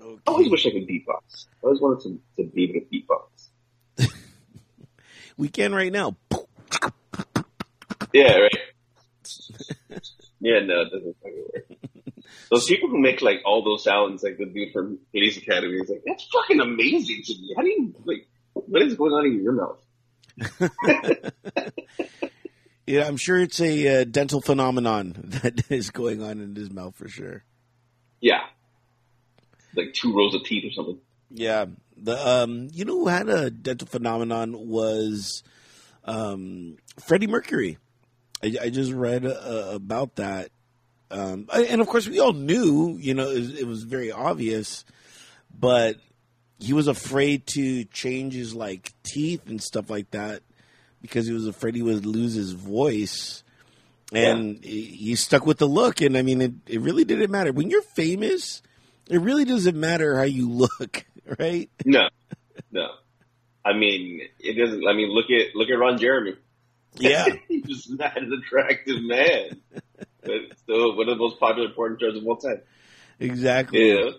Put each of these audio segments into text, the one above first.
Okay. I always wish I could beatbox. I always wanted to, to be able to beatbox. we can right now. Yeah, right. yeah, no, it doesn't fucking work. Those people who make like all those sounds, like the dude from Police Academy, is like, that's fucking amazing to me. How do you like? What is going on in your mouth? yeah, I'm sure it's a uh, dental phenomenon that is going on in his mouth for sure. Yeah, like two rows of teeth or something. Yeah, the um, you know who had a dental phenomenon was um, Freddie Mercury. I, I just read uh, about that, um, and of course we all knew, you know, it was, it was very obvious, but he was afraid to change his like teeth and stuff like that because he was afraid he would lose his voice. And yeah. he stuck with the look, and I mean, it, it really didn't matter when you're famous it really doesn't matter how you look, right? No, no. I mean, it doesn't. I mean, look at look at Ron Jeremy. Yeah, he's just not an attractive man, but still one of the most popular porn stars of all time. Exactly. Yeah.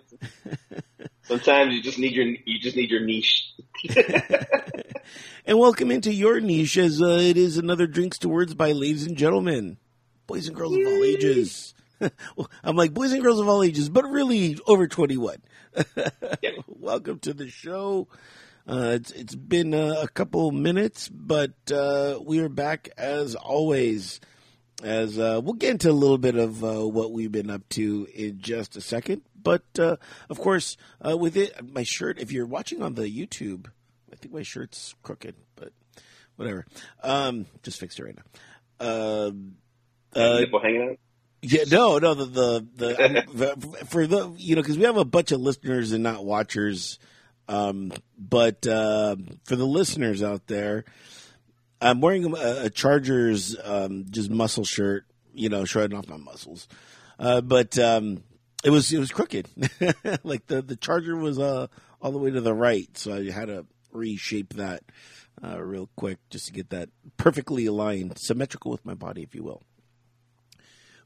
Sometimes you just need your you just need your niche. and welcome into your niche as uh, it is another drinks to words by ladies and gentlemen, boys and girls Yay. of all ages. I'm like boys and girls of all ages, but really over 21. Welcome to the show. Uh, it's it's been uh, a couple minutes, but uh, we are back as always. As uh, we'll get into a little bit of uh, what we've been up to in just a second, but uh, of course, with it, my shirt. If you're watching on the YouTube, I think my shirt's crooked, but whatever. Um, just fixed it right now. Um, uh, nipple hanging out. Yeah, no, no. The the, the for the you know because we have a bunch of listeners and not watchers, um, but uh, for the listeners out there, I'm wearing a, a Chargers um, just muscle shirt, you know, shredding off my muscles, uh, but um, it was it was crooked, like the the Charger was uh, all the way to the right, so I had to reshape that uh, real quick just to get that perfectly aligned, symmetrical with my body, if you will.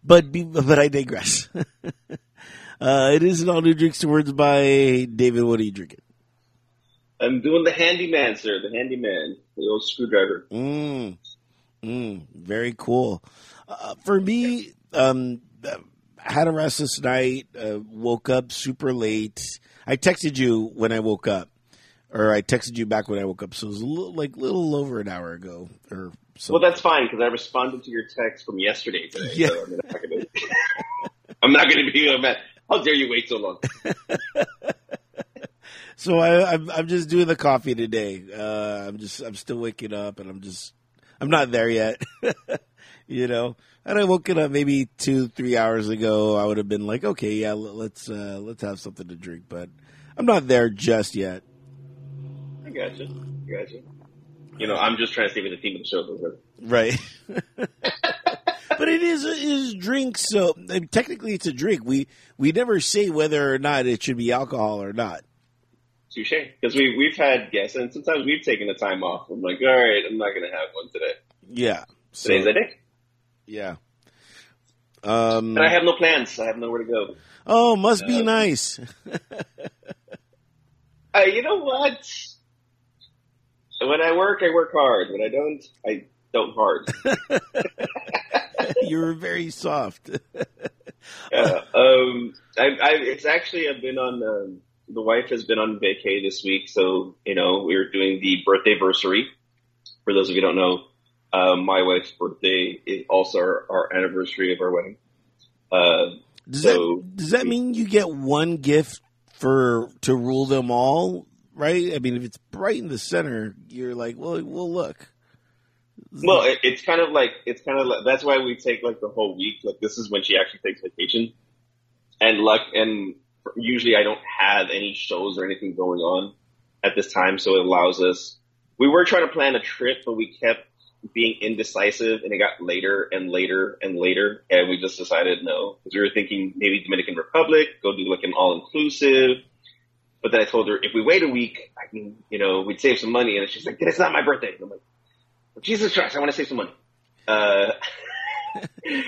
But but I digress. uh, it is an all new drinks to words by David. What are you drinking? I'm doing the handyman, sir. The handyman, the old screwdriver. Mm, mm, very cool. Uh, for me, um, had a restless night. Uh, woke up super late. I texted you when I woke up, or I texted you back when I woke up. So it was a little, like little over an hour ago, or so. Well, that's fine because I responded to your text from yesterday today. Yeah. So I'm not going to be mad. How dare you wait so long? so I, am I'm, I'm just doing the coffee today. Uh, I'm just I'm still waking up, and I'm just I'm not there yet. you know, and I woke up maybe two three hours ago. I would have been like, okay, yeah, let's uh, let's have something to drink, but I'm not there just yet. I gotcha. I gotcha you know, I'm just trying to stay with the theme of the show. Right. but it is it is drink, so I mean, technically it's a drink. We we never say whether or not it should be alcohol or not. Touche. Because we we've had guests, and sometimes we've taken the time off. I'm like, all right, I'm not going to have one today. Yeah. So, Today's the day. Yeah. Um, and I have no plans. I have nowhere to go. Oh, must uh, be nice. uh, you know what? When I work, I work hard. When I don't, I don't hard. You're very soft. yeah, um, I, I, it's actually I've been on. Um, the wife has been on vacay this week, so you know we're doing the birthday anniversary. For those of you who don't know, uh, my wife's birthday is also our, our anniversary of our wedding. Uh, does so that does that mean you get one gift for to rule them all? Right? I mean, if it's bright in the center, you're like, well, we'll look. Well, it, it's kind of like it's kind of like that's why we take like the whole week. Like this is when she actually takes vacation, and like and usually I don't have any shows or anything going on at this time, so it allows us. We were trying to plan a trip, but we kept being indecisive, and it got later and later and later, and we just decided no because we were thinking maybe Dominican Republic, go do like an all inclusive but then I told her if we wait a week, I can, you know, we'd save some money. And she's like, "It's not my birthday." And I'm like, "Jesus Christ, I want to save some money." Uh,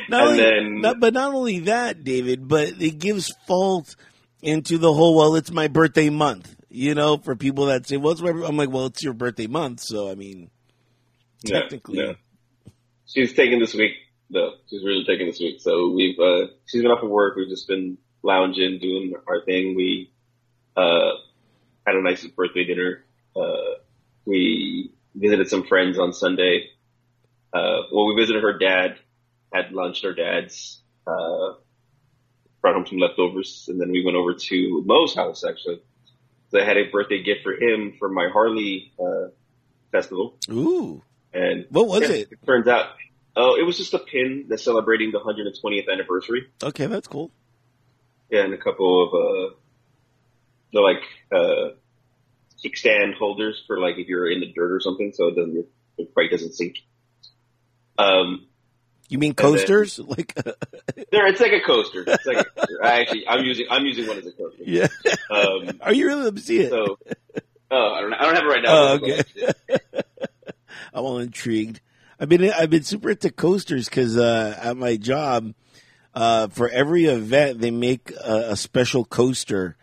not only, then, not, but not only that, David, but it gives fault into the whole well, it's my birthday month. You know, for people that say, "What's well, my?" I'm like, "Well, it's your birthday month, so I mean, technically." Yeah, yeah. She's taking this week though. She's really taking this week. So we've uh, she's been off of work. We've just been lounging, doing our thing. We uh, had a nice birthday dinner. Uh, we visited some friends on Sunday. Uh, well, we visited her dad, had lunch at her dad's, uh, brought home some leftovers, and then we went over to Mo's house actually. So I had a birthday gift for him for my Harley uh, festival. Ooh. And what was yeah, it? It turns out, oh, it was just a pin that's celebrating the 120th anniversary. Okay, that's cool. Yeah, and a couple of uh, the like uh, kickstand holders for like if you're in the dirt or something, so it doesn't your bike doesn't sink. Um, you mean coasters? Then, like there, it's like a coaster. It's like a coaster. I actually, I'm using, I'm using one as a coaster. Yeah. Um, Are you really? Let me see it. So, oh, I don't, I don't have it right now. Oh, okay. I'm all intrigued. I've been, I've been super into coasters because uh, at my job, uh, for every event they make a, a special coaster,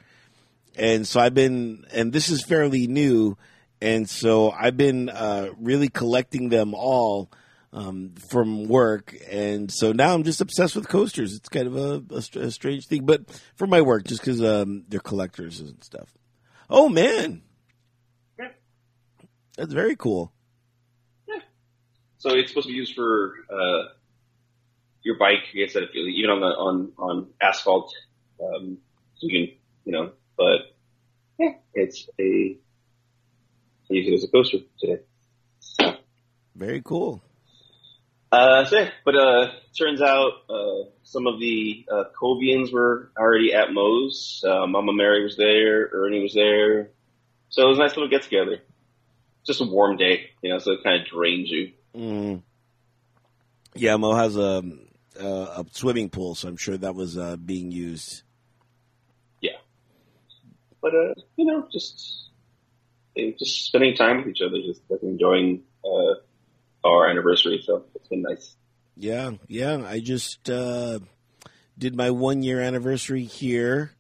and so I've been, and this is fairly new, and so I've been uh, really collecting them all um, from work, and so now I'm just obsessed with coasters. It's kind of a, a, a strange thing, but for my work, just because um, they're collectors and stuff. Oh man, yeah. that's very cool. Yeah. So it's supposed to be used for uh, your bike, I guess, even on the on on asphalt. Um, so you can, you know, but yeah, it's a I use it as a coaster today. So. Very cool. Uh, so yeah, but uh, turns out uh, some of the uh, Covians were already at Moe's. Uh, Mama Mary was there, Ernie was there, so it was a nice little get together. Just a warm day, you know, so it kind of drains you. Mm. Yeah, Mo has a, a, a swimming pool, so I'm sure that was uh, being used. But uh, you know, just just spending time with each other, just like enjoying. Uh, our anniversary, so it's been nice. Yeah, yeah. I just uh, did my one year anniversary here,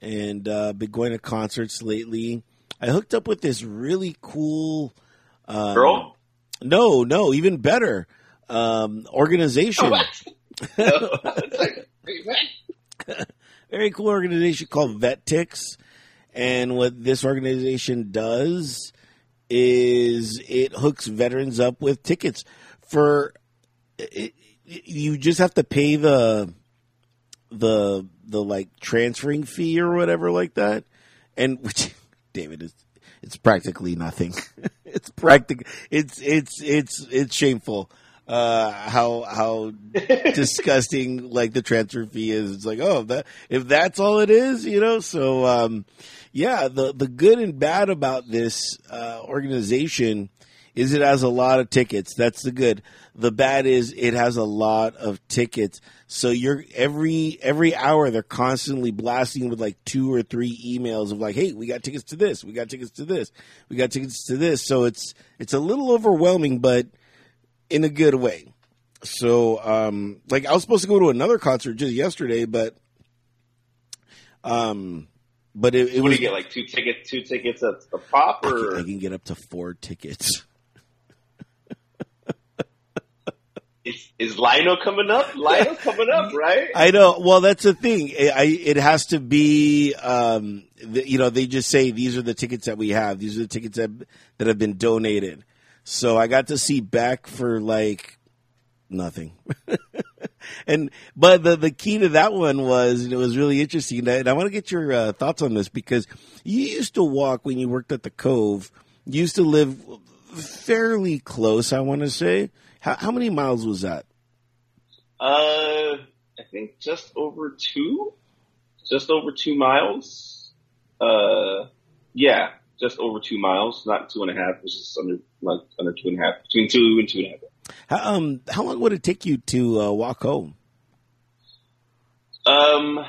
and uh, been going to concerts lately. I hooked up with this really cool um, girl. No, no, even better um, organization. Oh, Very cool organization called VetTix, and what this organization does is it hooks veterans up with tickets for it, you just have to pay the the the like transferring fee or whatever like that and which David is it's practically nothing it's practic it's it's it's it's shameful uh, how how disgusting like the transfer fee is. It's like, oh, that if that's all it is, you know. So um, yeah, the the good and bad about this uh, organization is it has a lot of tickets. That's the good. The bad is it has a lot of tickets. So you're every every hour they're constantly blasting with like two or three emails of like, hey, we got tickets to this, we got tickets to this, we got tickets to this. So it's it's a little overwhelming, but in a good way. So um like I was supposed to go to another concert just yesterday, but um but it, it what was, do you get like two tickets, two tickets a, a pop, or I can, I can get up to four tickets. is, is Lionel coming up? Lionel coming up, right? I know. Well, that's the thing. I, it has to be, um, the, you know, they just say these are the tickets that we have. These are the tickets that that have been donated. So I got to see Beck for like nothing. and but the the key to that one was it was really interesting. And I want to get your uh, thoughts on this because you used to walk when you worked at the Cove. You used to live fairly close. I want to say how, how many miles was that? Uh, I think just over two, just over two miles. Uh, yeah, just over two miles, not two and a half. It is under like under two and a half, between two and two and a half. How, um, how long would it take you to uh, walk home? Um,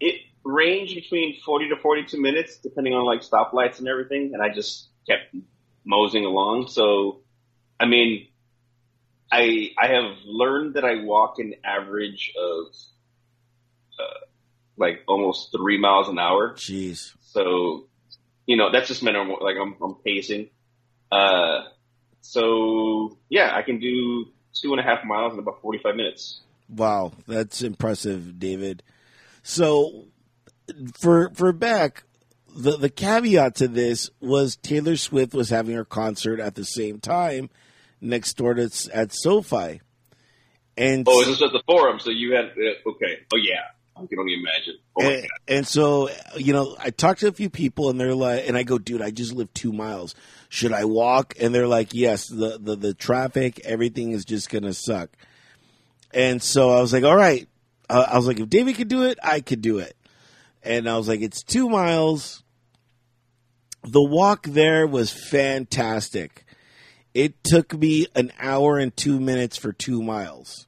it ranged between forty to forty-two minutes, depending on like stoplights and everything. And I just kept moseying along. So, I mean, I I have learned that I walk an average of uh, like almost three miles an hour. Jeez. So, you know, that's just my like I'm, I'm pacing. Uh, so yeah, I can do two and a half miles in about 45 minutes. Wow. That's impressive, David. So for, for Beck, the, the caveat to this was Taylor Swift was having her concert at the same time next door to at SoFi. And oh, this was at the forum, so you had uh, okay. Oh yeah, I can only imagine. Oh and, and, so, you know, I talked to a few people, and they're like, and I go, dude, I just live two miles. Should I walk? And they're like, yes. The the, the traffic, everything is just gonna suck. And so I was like, all right. Uh, I was like, if David could do it, I could do it. And I was like, it's two miles. The walk there was fantastic. It took me an hour and two minutes for two miles.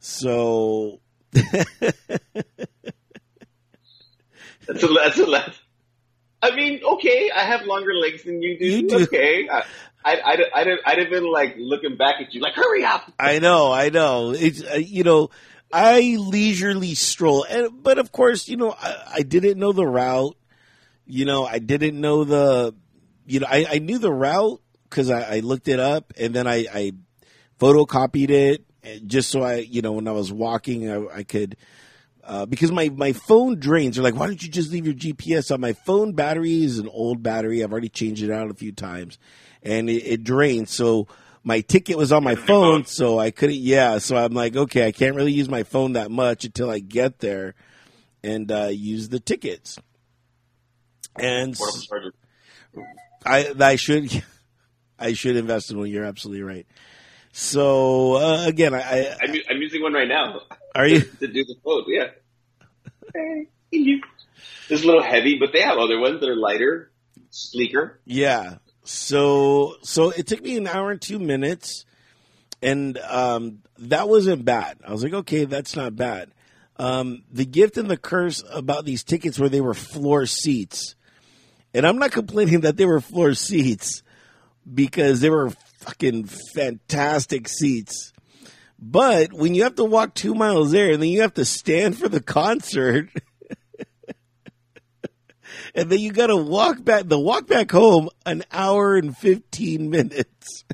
So that's a that's a. I mean, okay, I have longer legs than you do. You do. Okay, I, I, I'd, I'd, I'd have been like looking back at you, like, hurry up. I know, I know. It's uh, you know, I leisurely stroll, and but of course, you know, I, I didn't know the route. You know, I didn't know the, you know, I, I knew the route, because I, I, looked it up and then I, I photocopied it just so I, you know, when I was walking, I, I could. Uh, because my, my phone drains. They're like, why don't you just leave your GPS on? My phone battery is an old battery. I've already changed it out a few times, and it, it drains. So my ticket was on my phone, so I couldn't. Yeah, so I'm like, okay, I can't really use my phone that much until I get there and uh, use the tickets. And I I should I should invest in one. You're absolutely right. So uh, again, I, I I'm, I'm, using one right now. Are you to do the quote? Yeah. It's a little heavy, but they have other ones that are lighter, sleeker. Yeah. So so it took me an hour and two minutes, and um, that wasn't bad. I was like, okay, that's not bad. Um, the gift and the curse about these tickets were they were floor seats, and I'm not complaining that they were floor seats because they were fucking fantastic seats. But when you have to walk two miles there and then you have to stand for the concert, and then you got to walk back, the walk back home, an hour and 15 minutes.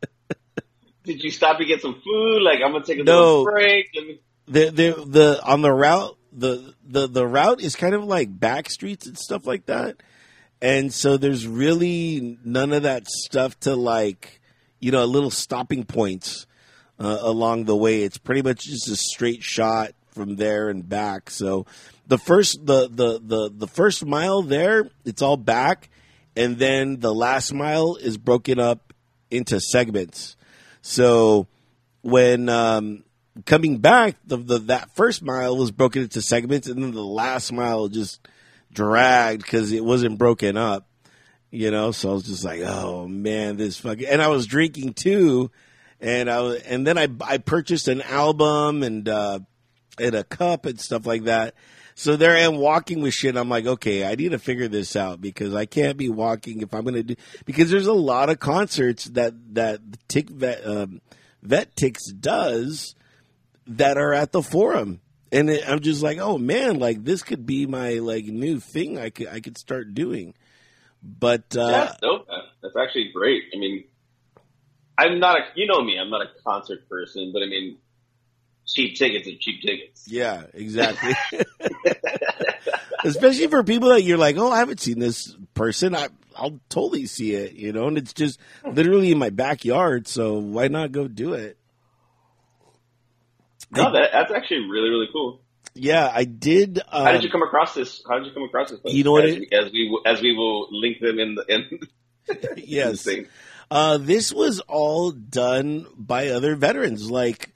Did you stop to get some food? Like, I'm going to take a no, little break. Me- the, the, the, on the route, the, the, the route is kind of like back streets and stuff like that. And so there's really none of that stuff to like, you know, a little stopping points uh, along the way. It's pretty much just a straight shot from there and back. So the first the the the the first mile there, it's all back, and then the last mile is broken up into segments. So when um, coming back, the, the that first mile was broken into segments, and then the last mile just dragged because it wasn't broken up. You know, so I was just like, oh man, this fucking. And I was drinking too, and I was, and then I I purchased an album and uh, and a cup and stuff like that. So there I am walking with shit. I'm like, okay, I need to figure this out because I can't be walking if I'm going to do because there's a lot of concerts that that Tick Vet um, Vet-Tix does that are at the forum and it, I'm just like, oh man, like this could be my like new thing. I could I could start doing. But uh, that's dope. That's actually great. I mean, I'm not a you know me. I'm not a concert person, but I mean, cheap tickets are cheap tickets. Yeah, exactly. Especially for people that you're like, oh, I haven't seen this person. I I'll totally see it, you know, and it's just literally in my backyard. So why not go do it? No, that, that's actually really really cool. Yeah, I did. Um, How did you come across this? How did you come across this? You know what? As, it, as we as we will link them in the end. yes. uh, this was all done by other veterans. Like,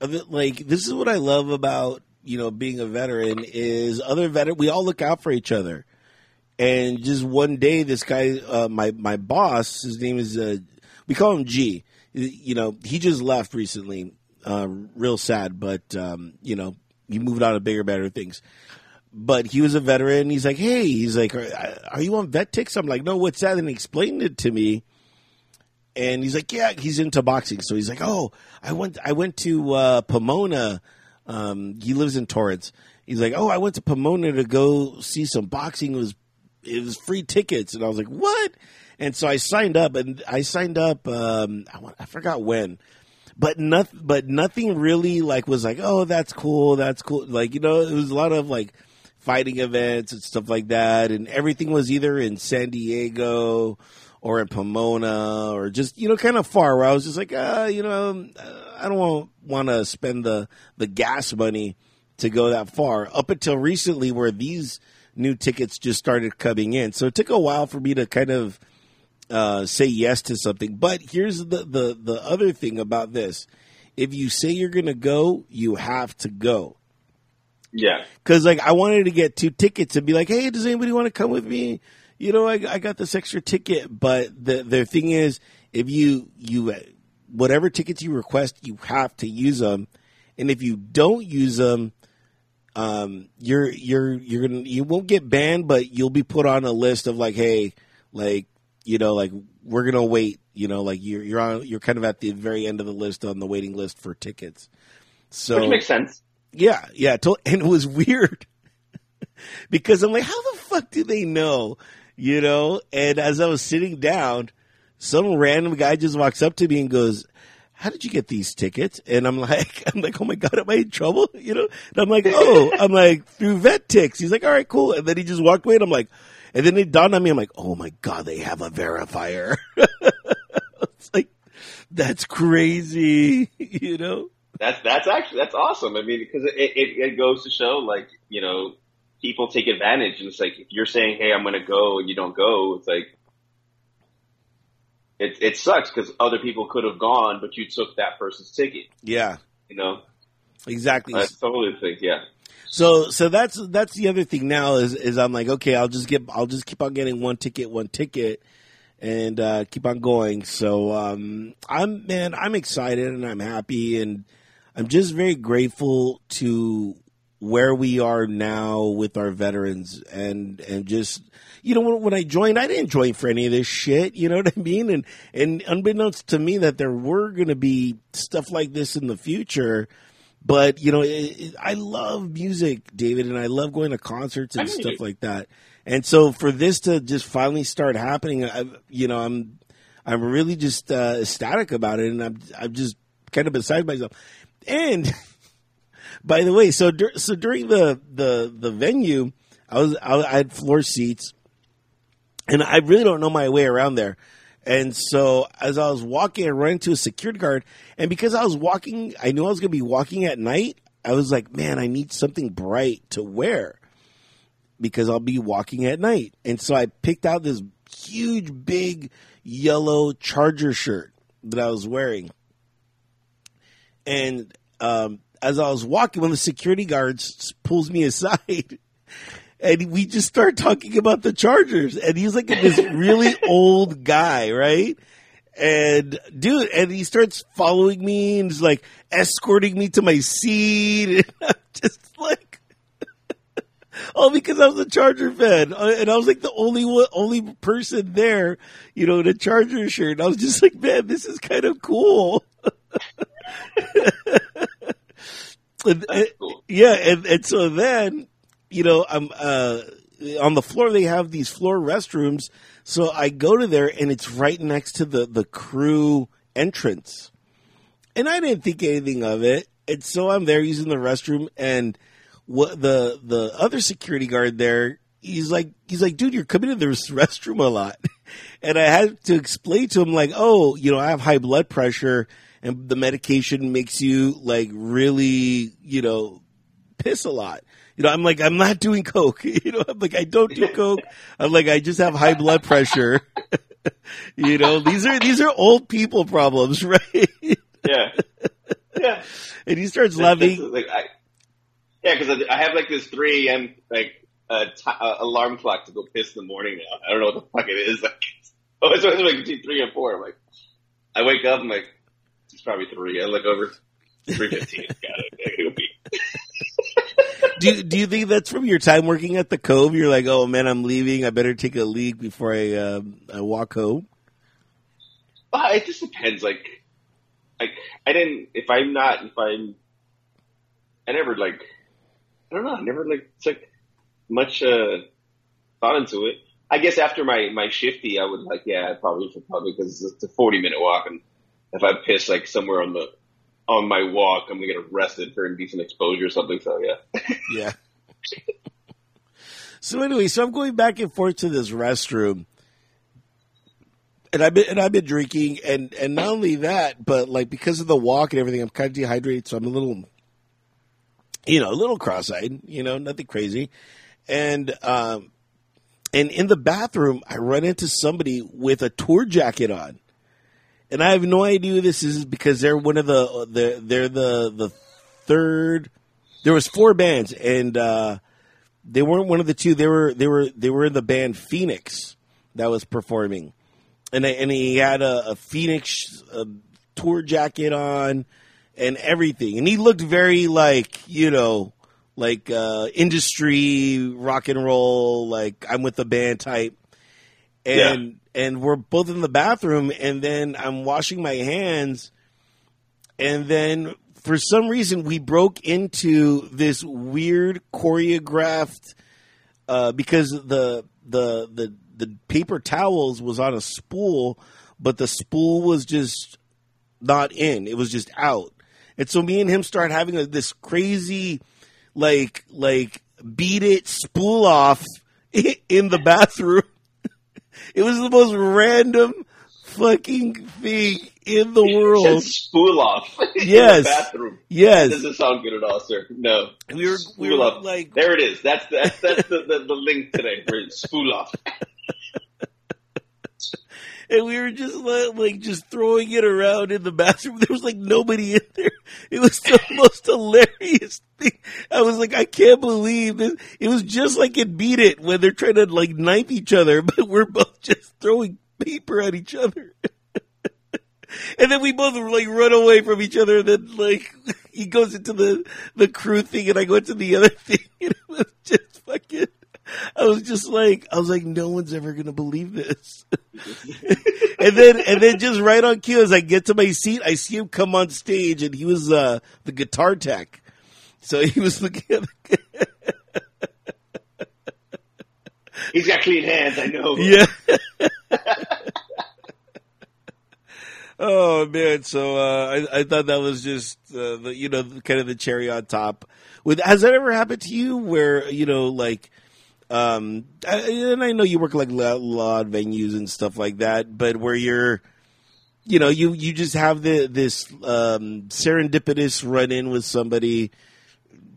like this is what I love about you know being a veteran is other veteran. We all look out for each other. And just one day, this guy, uh, my my boss, his name is, uh, we call him G. You know, he just left recently, uh, real sad, but um, you know, he moved on to bigger, better things. But he was a veteran. He's like, hey, he's like, are, are you on Vet-Tix? I'm like, no, what's that? And he explained it to me. And he's like, yeah, he's into boxing. So he's like, oh, I went, I went to uh, Pomona. Um, he lives in Torrance. He's like, "Oh, I went to Pomona to go see some boxing. It was it was free tickets." And I was like, "What?" And so I signed up, and I signed up. Um, I, I forgot when, but nothing. But nothing really like was like, "Oh, that's cool. That's cool." Like you know, it was a lot of like fighting events and stuff like that, and everything was either in San Diego or in Pomona or just you know kind of far. Where I was just like, uh, you know, I don't want want to spend the the gas money to go that far. Up until recently, where these new tickets just started coming in, so it took a while for me to kind of uh, say yes to something. But here's the, the the other thing about this: if you say you're going to go, you have to go. Yeah, because like I wanted to get two tickets and be like, hey, does anybody want to come with me? You know, I, I got this extra ticket, but the the thing is, if you you whatever tickets you request, you have to use them, and if you don't use them, um, you're you're you're gonna you won't get banned, but you'll be put on a list of like, hey, like you know, like we're gonna wait. You know, like you're you're on you're kind of at the very end of the list on the waiting list for tickets. So which makes sense. Yeah, yeah, and it was weird because I'm like, how the fuck do they know? You know, and as I was sitting down, some random guy just walks up to me and goes, how did you get these tickets? And I'm like, I'm like, oh my God, am I in trouble? You know? And I'm like, oh, I'm like, through Vet Tix. He's like, all right, cool. And then he just walked away and I'm like, and then it dawned on me, I'm like, oh my God, they have a verifier. it's like, that's crazy, you know? That's, that's actually, that's awesome. I mean, because it, it, it goes to show like, you know, people take advantage and it's like, if you're saying, Hey, I'm going to go and you don't go, it's like, it, it sucks because other people could have gone, but you took that person's ticket. Yeah. You know? Exactly. I totally think, yeah. So so that's that's the other thing now is is I'm like okay I'll just get I'll just keep on getting one ticket one ticket and uh, keep on going. So um, I'm man I'm excited and I'm happy and I'm just very grateful to where we are now with our veterans and and just you know when, when I joined I didn't join for any of this shit you know what I mean and and unbeknownst to me that there were going to be stuff like this in the future but you know, it, it, I love music, David, and I love going to concerts and stuff like that. And so for this to just finally start happening, I, you know, I'm I'm really just uh, ecstatic about it, and I'm I'm just kind of beside myself. And by the way, so dur- so during the the the venue, I was I, I had floor seats, and I really don't know my way around there. And so as I was walking, I ran into a security guard. And because I was walking, I knew I was going to be walking at night. I was like, man, I need something bright to wear because I'll be walking at night. And so I picked out this huge, big yellow Charger shirt that I was wearing. And um, as I was walking, one of the security guards pulls me aside and we just start talking about the Chargers, and he's like this really old guy, right? And dude, and he starts following me and is like escorting me to my seat, and I'm just like, all because I was a Charger fan, uh, and I was like the only one, only person there, you know, in a Charger shirt. And I was just like, man, this is kind of cool. and, and, yeah, and, and so then you know, I'm uh, on the floor. They have these floor restrooms, so I go to there, and it's right next to the the crew entrance. And I didn't think anything of it, and so I'm there using the restroom, and what the the other security guard there, he's like, he's like, dude, you're coming to this restroom a lot, and I had to explain to him like, oh, you know, I have high blood pressure, and the medication makes you like really, you know, piss a lot. You know, I'm like, I'm not doing coke. You know, I'm like, I don't do coke. I'm like, I just have high blood pressure. you know, these are these are old people problems, right? yeah, yeah. And he starts laughing. Like, I, yeah, because I have like this 3 a.m. like uh, t- uh, alarm clock to go piss in the morning. Now. I don't know what the fuck it is. Like, oh, it's always like between three and four. I'm like, I wake up. I'm like, it's probably three. I look over, three fifteen. Got it. I go pee do do you think that's from your time working at the Cove? You're like, oh man, I'm leaving. I better take a leak before I uh, I walk home. Well, it just depends. Like, like I didn't. If I'm not, if I'm, I never like I don't know. I never like took much uh, thought into it. I guess after my my shifty, I would like, yeah, probably should probably because it's a forty minute walk, and if I piss like somewhere on the on my walk, I'm gonna get arrested for indecent exposure or something. So yeah, yeah. so anyway, so I'm going back and forth to this restroom, and I've been and I've been drinking, and and not only that, but like because of the walk and everything, I'm kind of dehydrated, so I'm a little, you know, a little cross-eyed. You know, nothing crazy, and um, and in the bathroom, I run into somebody with a tour jacket on and I have no idea who this is because they're one of the they're, they're the the third. There was four bands, and uh, they weren't one of the two. They were they were they were in the band Phoenix that was performing, and and he had a, a Phoenix uh, tour jacket on and everything, and he looked very like you know like uh, industry rock and roll, like I'm with the band type, and. Yeah and we're both in the bathroom and then I'm washing my hands and then for some reason we broke into this weird choreographed uh, because the the the the paper towels was on a spool but the spool was just not in. It was just out. And so me and him start having a, this crazy like like beat it spool off in the bathroom it was the most random fucking thing in the world. spool off. Yes. bathroom. Yes. That doesn't sound good at all, sir. No. We were, we were like, there it is. That's the, that's, that's the, the, the link today for spool off. and we were just like, just throwing it around in the bathroom. There was like nobody in there. It was the most hilarious thing. I was like, I can't believe this. It was just like it Beat It when they're trying to like knife each other, but we're both just throwing paper at each other. and then we both like run away from each other. And then like he goes into the the crew thing, and I go into the other thing, and it was just fucking. I was just like, I was like, no one's ever gonna believe this. and then, and then just right on cue, as I get to my seat, I see him come on stage, and he was uh, the guitar tech. So he was looking at. The He's got clean hands, I know. Yeah. oh man, so uh, I, I thought that was just uh, the, you know kind of the cherry on top. With has that ever happened to you where you know like um, and I know you work like a lot of venues and stuff like that, but where you're, you know, you, you just have the, this, um, serendipitous run in with somebody,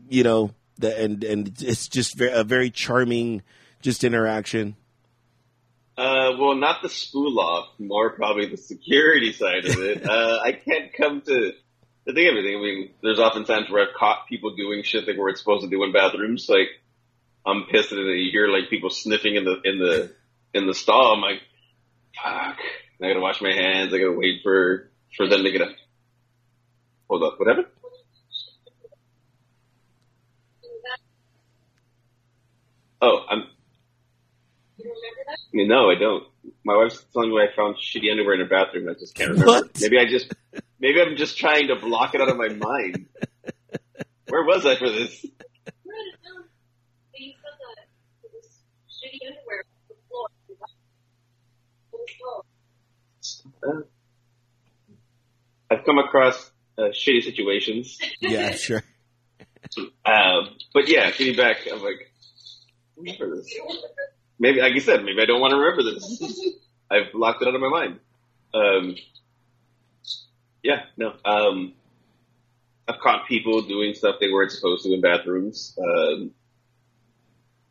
you know, the, and, and it's just a very charming, just interaction. Uh, well, not the spool off, more probably the security side of it. uh, I can't come to the thing of it. I mean, there's often times where I've caught people doing shit they weren't supposed to do in bathrooms, like, I'm pissed that you hear like people sniffing in the in the in the stall. I'm like, fuck. I gotta wash my hands. I gotta wait for for them to get up. Hold up. What happened? Oh, I'm. You know, I don't. My wife's telling me I found shitty underwear in her bathroom. I just can't remember. What? Maybe I just. Maybe I'm just trying to block it out of my mind. Where was I for this? Uh, I've come across uh, shitty situations. Yeah, sure. um, but yeah, getting back, I'm like, remember this. Maybe, like you said, maybe I don't want to remember this. I've locked it out of my mind. Um, yeah, no. Um, I've caught people doing stuff they weren't supposed to in bathrooms. Um,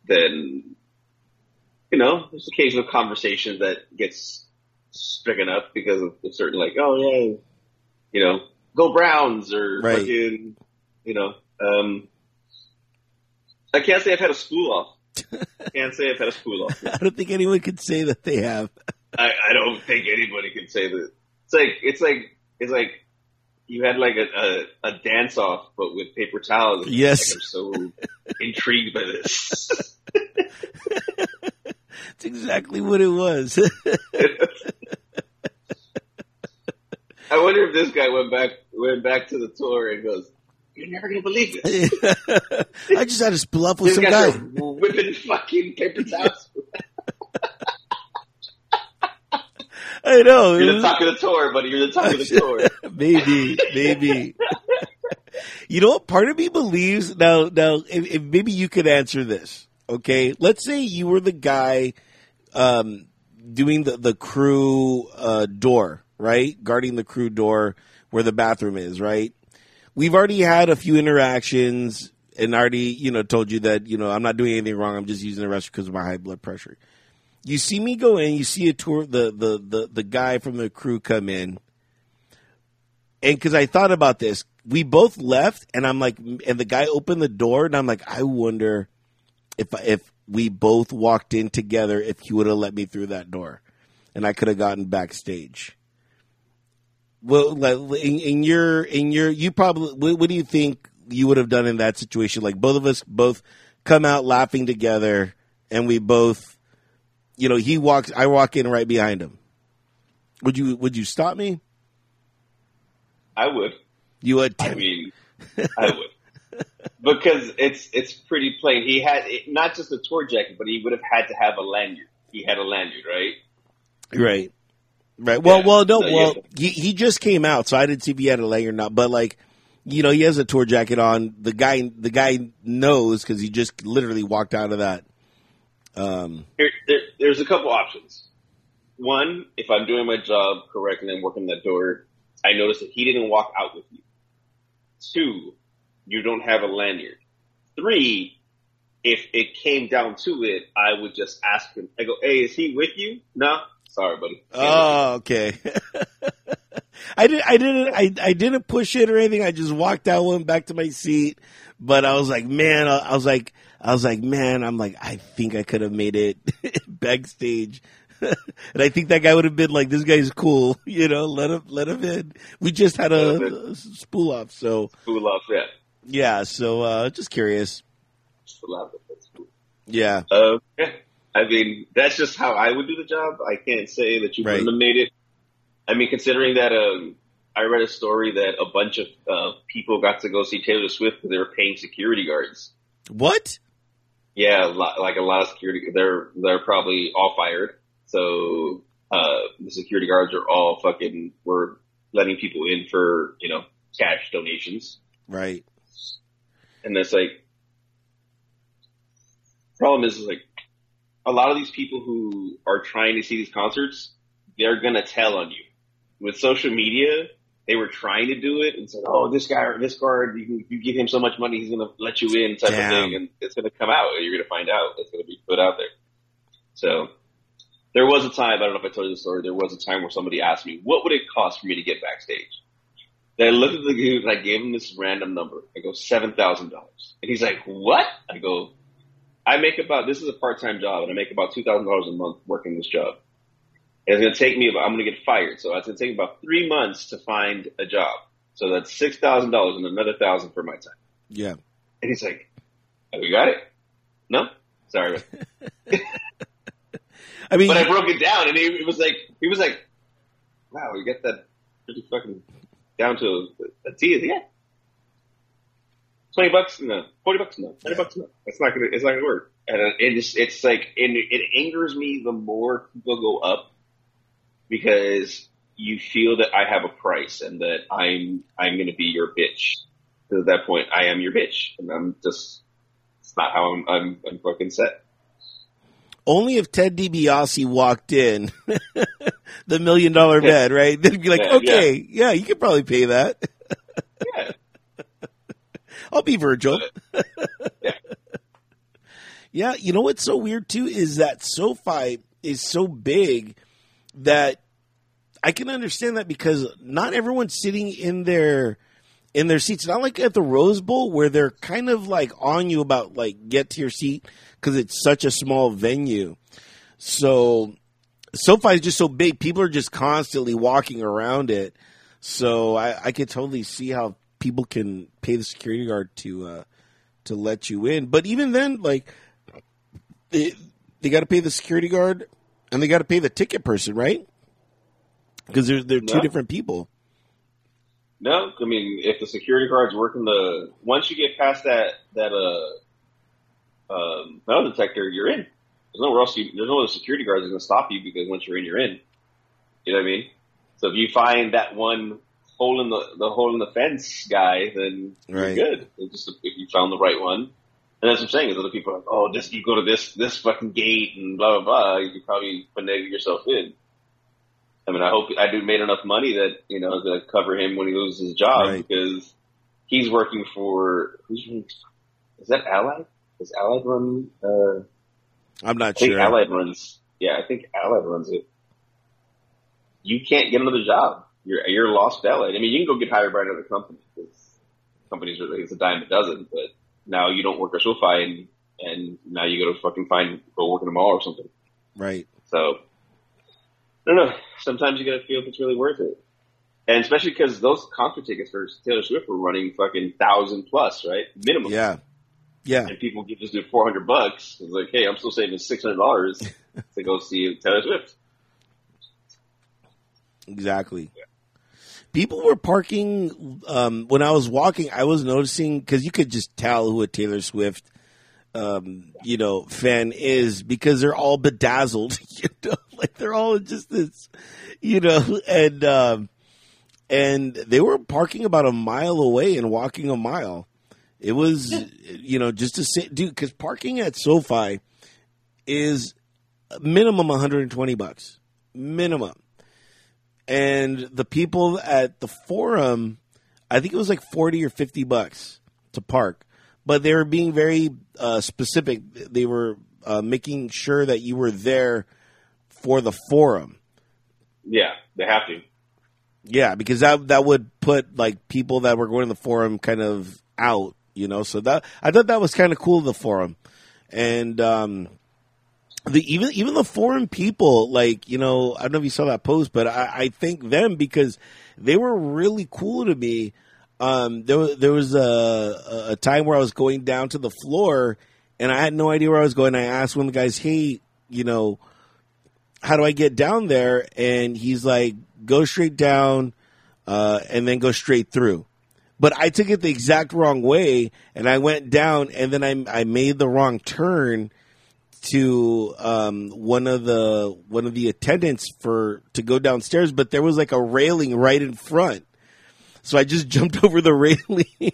then, you know, there's occasional conversation that gets stricken up because of a certain like, oh yeah, you know, go Browns or right. fucking, you know, um, I can't say I've had a spool off. I can't say I've had a spool off. I don't think anyone could say that they have. I, I don't think anybody can say that. It's like it's like it's like you had like a, a, a dance off, but with paper towels. Yes, like, I'm so intrigued by this. It's exactly what it was. I wonder if this guy went back went back to the tour and goes, You're never gonna believe this. I just had to bluff with This some guy. whipping fucking paper towels. I know. You're the talk of the tour, buddy. You're the talk of the tour. maybe, maybe. You know what? Part of me believes now. Now, if, if maybe you could answer this. Okay, let's say you were the guy um, doing the the crew uh, door, right? Guarding the crew door where the bathroom is, right? We've already had a few interactions and already, you know, told you that you know I'm not doing anything wrong. I'm just using the restroom because of my high blood pressure. You see me go in, you see a tour, the the the the guy from the crew come in, and because I thought about this, we both left, and I'm like, and the guy opened the door, and I'm like, I wonder if if we both walked in together, if he would have let me through that door, and I could have gotten backstage. Well, in, in your in your you probably what, what do you think you would have done in that situation? Like both of us both come out laughing together, and we both, you know, he walks, I walk in right behind him. Would you would you stop me? I would. You would. I mean, I would. Because it's it's pretty plain. He had not just a tour jacket, but he would have had to have a lanyard. He had a lanyard, right? Right. Right. Well, Yeah. well, no, So, yeah. well, he, he just came out, so I didn't see if he had a leg or not. But like, you know, he has a tour jacket on. The guy, the guy knows because he just literally walked out of that. Um, Here, there, there's a couple options. One, if I'm doing my job correctly and I'm working that door, I notice that he didn't walk out with you. Two, you don't have a lanyard. Three, if it came down to it, I would just ask him. I go, "Hey, is he with you?" No, sorry, buddy. oh, okay. I didn't, I didn't, I, I didn't push it or anything. I just walked out, went back to my seat. But I was like, man, I, I was like, I was like, man, I'm like, I think I could have made it backstage. and I think that guy would have been like, this guy's cool, you know, let him, let him in. We just had a, a spool off. So Spool off, yeah. Yeah. So, uh, just curious. Spool off, that's cool. Yeah. Uh. I mean, that's just how I would do the job. I can't say that you Right. wouldn't have made it. I mean, considering that um, I read a story that a bunch of uh, people got to go see Taylor Swift because they were paying security guards. What? Yeah, a lot, like a lot of security. They're they're probably all fired. So uh, the security guards are all fucking were letting people in for you know cash donations. Right. And that's like, problem is, is like, a lot of these people who are trying to see these concerts, they're gonna tell on you. With social media, they were trying to do it and said, "Oh, this guy or this guard, you, can, you give him so much money, he's gonna let you in," type Damn. of thing, and it's gonna come out. You're gonna find out. It's gonna be put out there. So, there was a time. I don't know if I told you the story. There was a time where somebody asked me, "What would it cost for me to get backstage?" I looked at the dude and I gave him this random number. I go seven thousand dollars, and he's like, "What?" I go, "I make about this is a part time job, and I make about two thousand dollars a month working this job. And it's gonna take me about I'm gonna get fired, so it's gonna take about three months to find a job. So that's six thousand dollars and another thousand for my time." Yeah. And he's like, "Oh, you got it? No, sorry." I mean, But I broke it down, and he, it was like he was like, "Wow, you get that pretty fucking down to a, T." Yeah, twenty bucks, no, forty bucks, no, thirty bucks, no. It's not gonna, it's not gonna work. And uh, it just, it's like, and it angers me the more people go up because you feel that I have a price and that I'm, I'm gonna be your bitch. Because at that point, I am your bitch, and I'm just, it's not how I'm, I'm, I'm fucking set. only if Ted DiBiase walked in, the million dollar bed, right? They'd be like, Yeah, okay, yeah. you could probably pay that. Yeah. I'll be Virgil. Yeah. Yeah, you know what's so weird too is that SoFi is so big that I can understand that because not everyone's sitting in their in their seats. Not like at the Rose Bowl where they're kind of like on you about like get to your seat because it's such a small venue. So SoFi is just so big, people are just constantly walking around it. So I, I could totally see how people can pay the security guard to uh, to let you in. But even then, like they they got to pay the security guard and they got to pay the ticket person, right? Because they're they're two Yeah. different people. No, I mean if the security guards working the once you get past that that uh um, metal detector, you're in. There's nowhere else. You, there's no other security guards that going to stop you because once you're in, you're in. You know what I mean? So if you find that one hole in the the hole in the fence guy, then Right. you're good. It's just if you found the right one. And that's what I'm saying is other people are like, oh, just you go to this this fucking gate and blah blah blah. You could probably finagle yourself in. I mean, I hope I do made enough money that you know to cover him when he loses his job Right. because he's working for who's is that Allied? Is Allied run? Uh, I'm not I think sure. Allied runs. Yeah, I think Allied runs it. You can't get another job. You're you're lost to Allied. I mean, you can go get hired by another company because companies are it's a dime a dozen. But now you don't work at SoFi and and now you go to fucking find go work in a mall or something. Right. So I don't know. Sometimes you gotta feel if it's really worth it. And especially because those concert tickets for Taylor Swift were running fucking thousand plus, right? Minimum. Yeah. Yeah. And people give just do four hundred bucks. It's like, hey, I'm still saving six hundred dollars to go see Taylor Swift. Exactly. People were parking um, when I was walking. I was noticing because you could just tell who a Taylor Swift, um, you know, fan is because they're all bedazzled. You know, like they're all just this, you know, and um, and they were parking about a mile away and walking a mile. It was, you know, just to sit, dude, because parking at SoFi is minimum 120 bucks, minimum and the people at the forum, I think it was like forty or fifty bucks to park, but they were being very uh, specific. They were uh, making sure that you were there for the forum. Yeah, they have to. Yeah, because that that would put like people that were going to the forum kind of out, you know. So that I thought that was kind of cool. The forum, and um, the even even the foreign people, like you know, I don't know if you saw that post, but I, I thank them because they were really cool to me. Um, there there was a a time where I was going down to the floor, and I had no idea where I was going. I asked one of the guys, "Hey, you know, how do I get down there?" And he's like, "Go straight down, uh, and then go straight through." But I took it the exact wrong way, and I went down, and then I I made the wrong turn to um, one of the one of the attendants for to go downstairs, but there was like a railing right in front, so I just jumped over the railing.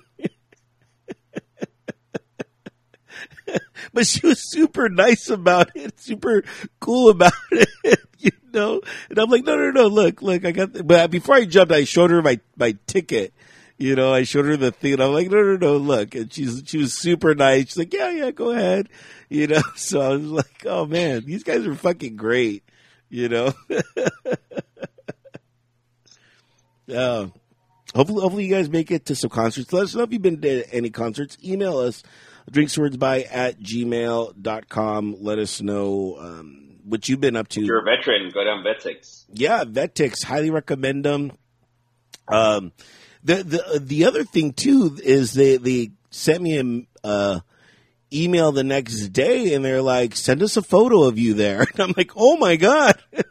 but she was super nice about it, super cool about it, you know. And I'm like, no, no, no, look, look, I got. The, but before I jumped, I showed her my my ticket. You know, I showed her the thing, and I'm like, no, no, no, look. And she's she was super nice. She's like, yeah, yeah, go ahead. You know, so I was like, oh man, these guys are fucking great. You know. Yeah. Hopefully, hopefully you guys make it to some concerts. Let us know if you've been to any concerts. Email us, drinkswordsby at gmail.com. Let us know um, what you've been up to. If you're a veteran, go down Vet Tix. Yeah, Vet Tix, highly recommend them. Um, the the the other thing too is they they sent me an uh, email the next day and they're like, send us a photo of you there. And I'm like, oh my god.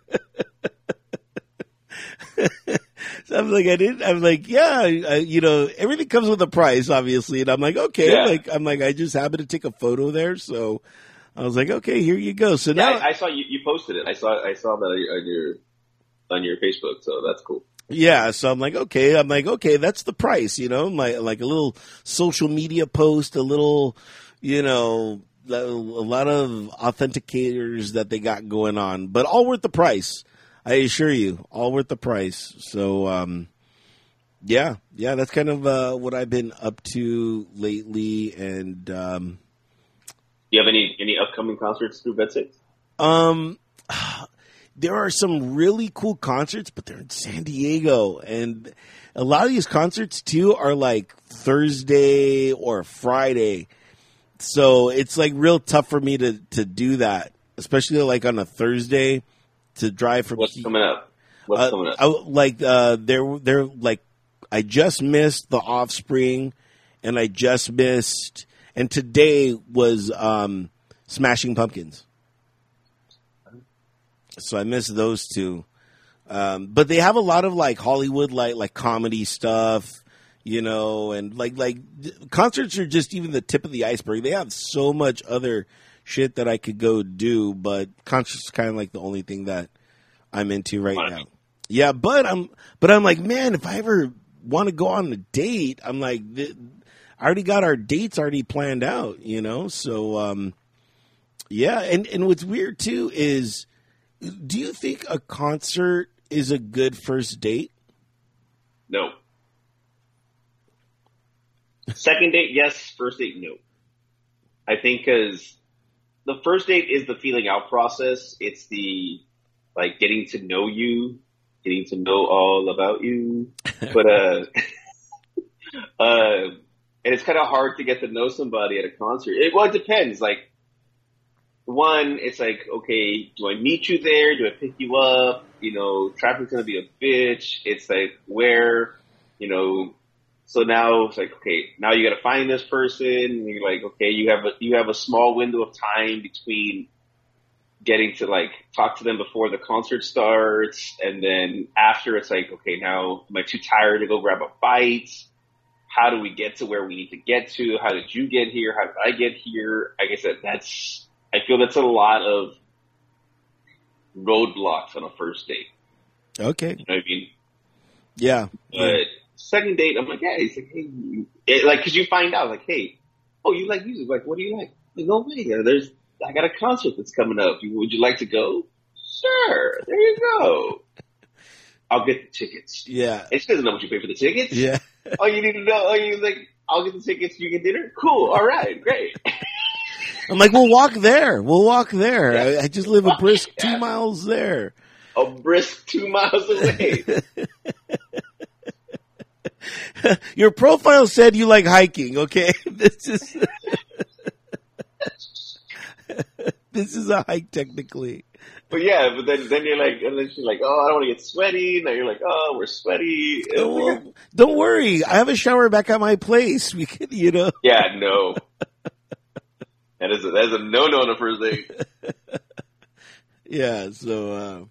so I'm like, I didn't. I'm like, yeah, I, you know, everything comes with a price, obviously. And I'm like, okay, Yeah. like I'm like, I just happened to take a photo there, so I was like, okay, here you go. So Yeah, now, I, I saw you. You posted it. I saw. I saw that on your on your Facebook. So that's cool. Yeah, so I'm like, okay, I'm like, okay, that's the price, you know, my like a little social media post, a little, you know, a lot of authenticators that they got going on, but all worth the price. I assure you, all worth the price. So, um, yeah, yeah, that's kind of uh, what I've been up to lately, and um, Do you have any any upcoming concerts through Vet Tix? Um, there are some really cool concerts, but they're in San Diego, and a lot of these concerts too are like Thursday or Friday. So it's like real tough for me to to do that, especially like on a Thursday to drive from. What's coming up? What's uh, coming up? I, like uh, they're they're like I just missed the Offspring, and I just missed, and today was um, Smashing Pumpkins. So I miss those two. Um, but they have a lot of like Hollywood like like comedy stuff, you know, and like like concerts are just even the tip of the iceberg. They have so much other shit that I could go do, but concerts kind of like the only thing that I'm into right now. Yeah, but I'm but I'm like, man, if I ever want to go on a date, I'm like, I already got our dates already planned out, you know. So, um, yeah, and and what's weird too is, do you think a concert is a good first date? No. Second date, yes. First date, no. I think because the first date is the feeling out process. It's the like getting to know you, getting to know all about you. But uh, uh, and it's kind of hard to get to know somebody at a concert. It, well, it depends. Like one, it's like, okay, do I meet you there? Do I pick you up? You know, traffic's gonna be a bitch. It's like where, you know, so now it's like, okay, now you got to find this person. And you're like, okay, you have a you have a small window of time between getting to like talk to them before the concert starts, and then after it's like, okay, now am I too tired to go grab a bite? How do we get to where we need to get to? How did you get here? How did I get here? I said, that's I feel that's a lot of roadblocks on a first date. Okay, you know what I mean? Yeah, but. Second date, I'm like, yeah, he's like, hey, it, like, cause you find out, like, hey, oh, you like music? Like, what do you like? like no way. Uh, there's, I got a concert that's coming up. Would you like to go? Sure. There you go. I'll get the tickets. Yeah. And she doesn't know what you pay for the tickets. Yeah. oh, you need to know. Oh, you like, I'll get the tickets. You get dinner. Cool. All right. Great. I'm like, we'll walk there. We'll walk there. Yeah. I, I, just live a brisk yeah. two miles there. A brisk two miles away. Your profile said you like hiking. Okay, this is this is a hike technically. But yeah, but then then you're like, and then she's like, oh, I don't want to get sweaty. Now you're like, oh, we're sweaty. Oh, don't worry, I have a shower back at my place. We can, you know. Yeah, no. That is a, that is a no no on a first date. yeah, so uh,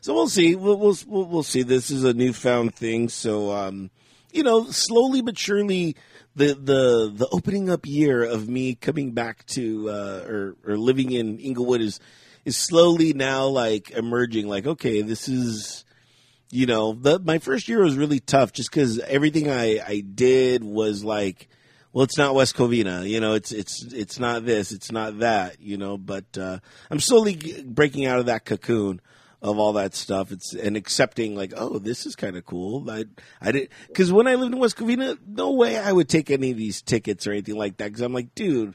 so we'll see. We'll, we'll we'll see. This is a newfound thing, so um, you know, slowly but surely, the the the opening up year of me coming back to uh, or or living in Inglewood is is slowly now like emerging. Like, okay, this is you know, the my first year was really tough just because everything I I did was like. Well, it's not West Covina, you know. It's it's it's not this, it's not that, you know. But uh, I'm slowly breaking out of that cocoon of all that stuff. It's and accepting like, oh, this is kind of cool. I I did because when I lived in West Covina, no way I would take any of these tickets or anything like that. Because I'm like, dude,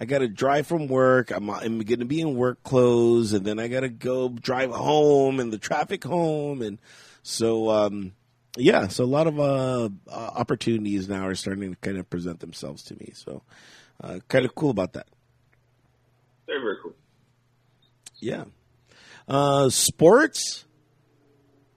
I got to drive from work. I'm I'm going to be in work clothes, and then I got to go drive home and the traffic home, and so um, yeah. So a lot of uh, uh, opportunities now are starting to kind of present themselves to me. So uh, kind of cool about that. Very very cool. Yeah. Uh, sports?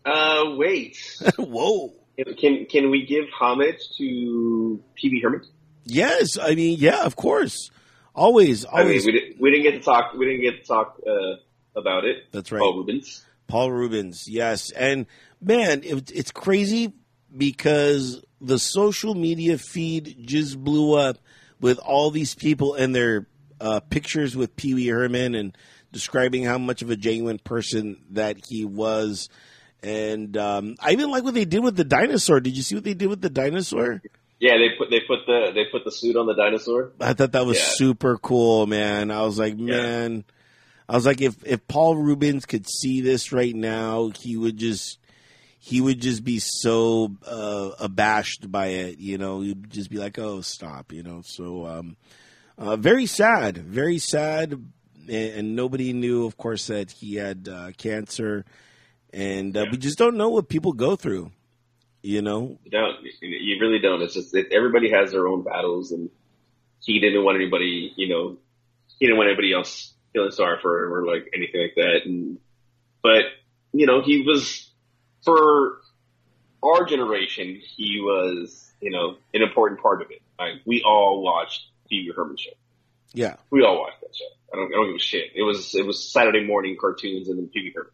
Uh, wait. Whoa. Can can we give homage to Wee Herman? Yes, I mean, yeah, of course. Always, always. I mean, we, did, we didn't get to talk. We didn't get to talk uh, about it. That's right. Paul Reubens. Paul Reubens, yes, and man, it, it's crazy because the social media feed just blew up with all these people and their uh, pictures with Pee Wee Herman and describing how much of a genuine person that he was. And um, I even like what they did with the dinosaur. Did you see what they did with the dinosaur? Yeah, they put they put the they put the suit on the dinosaur. I thought that was yeah. super cool, man. I was like, man, yeah. I was like, if if Paul Reubens could see this right now, he would just he would just be so uh, abashed by it. You know, he'd just be like, oh, stop. You know, so um, uh, very sad, very sad and, and nobody knew, of course, that he had uh, cancer, and uh, yeah. we just don't know what people go through. You know, you don't. You really don't. It's just it, everybody has their own battles, and he didn't want anybody. You know, he didn't want anybody else feeling sorry for him or like anything like that. And but you know, he was for our generation. He was you know an important part of it. Like we all watched Pee Wee Herman show. Yeah, we all watched that show. I don't, I don't give a shit. It was it was Saturday morning cartoons and then Pee Wee Herman.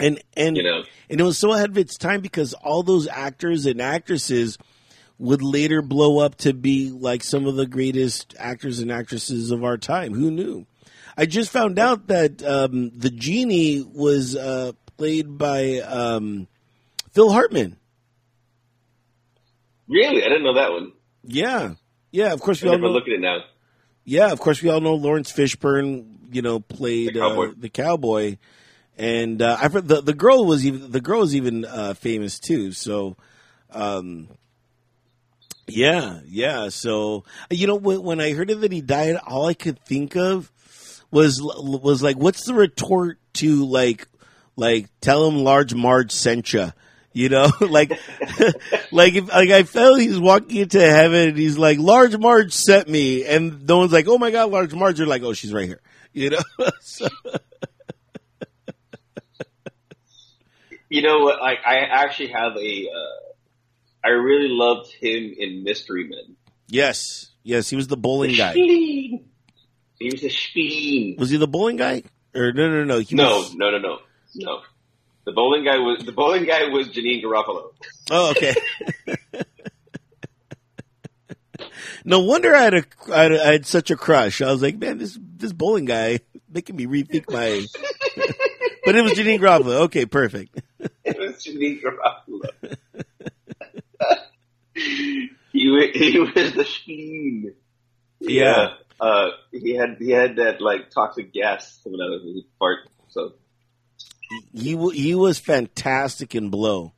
And and You know. and it was so ahead of its time because all those actors and actresses would later blow up to be like some of the greatest actors and actresses of our time. Who knew? I just found out that um, the genie was uh, played by um, Phil Hartman. Really, I didn't know that one. Yeah, yeah. Of course, I we all never know. look at it now. Yeah, of course, we all know Laurence Fishburne. You know, played The cowboy. Uh, the cowboy, and uh, I the the girl was even the girl was even uh, famous too. So, um, yeah, yeah. So you know, when, when I heard that he died, all I could think of was was like, what's the retort to like like tell him large Marge sent you? You know, like, like if like I felt he's walking into heaven and he's like, "Large Marge sent me," and no one's like, "Oh my god, Large Marge!" You're like, "Oh, she's right here." You know, so, You know what? Like, I actually have a. Uh, I really loved him in Mystery Men. yes, yes, he was the bowling guy. He was a spleen. Was he the bowling guy? Or no, no, no, No, was. no, no, no, no. The bowling guy was the bowling guy was Janeane Garofalo. Oh, okay. no wonder I had a I had, I had such a crush. I was like, man, this this bowling guy making me rethink my. but it was Janeane Garofalo. Okay, perfect. It was Janeane Garofalo. he he was the spleen. Yeah. Uh, he had he had that like toxic gas coming out of his part. So He he was fantastic in Blow.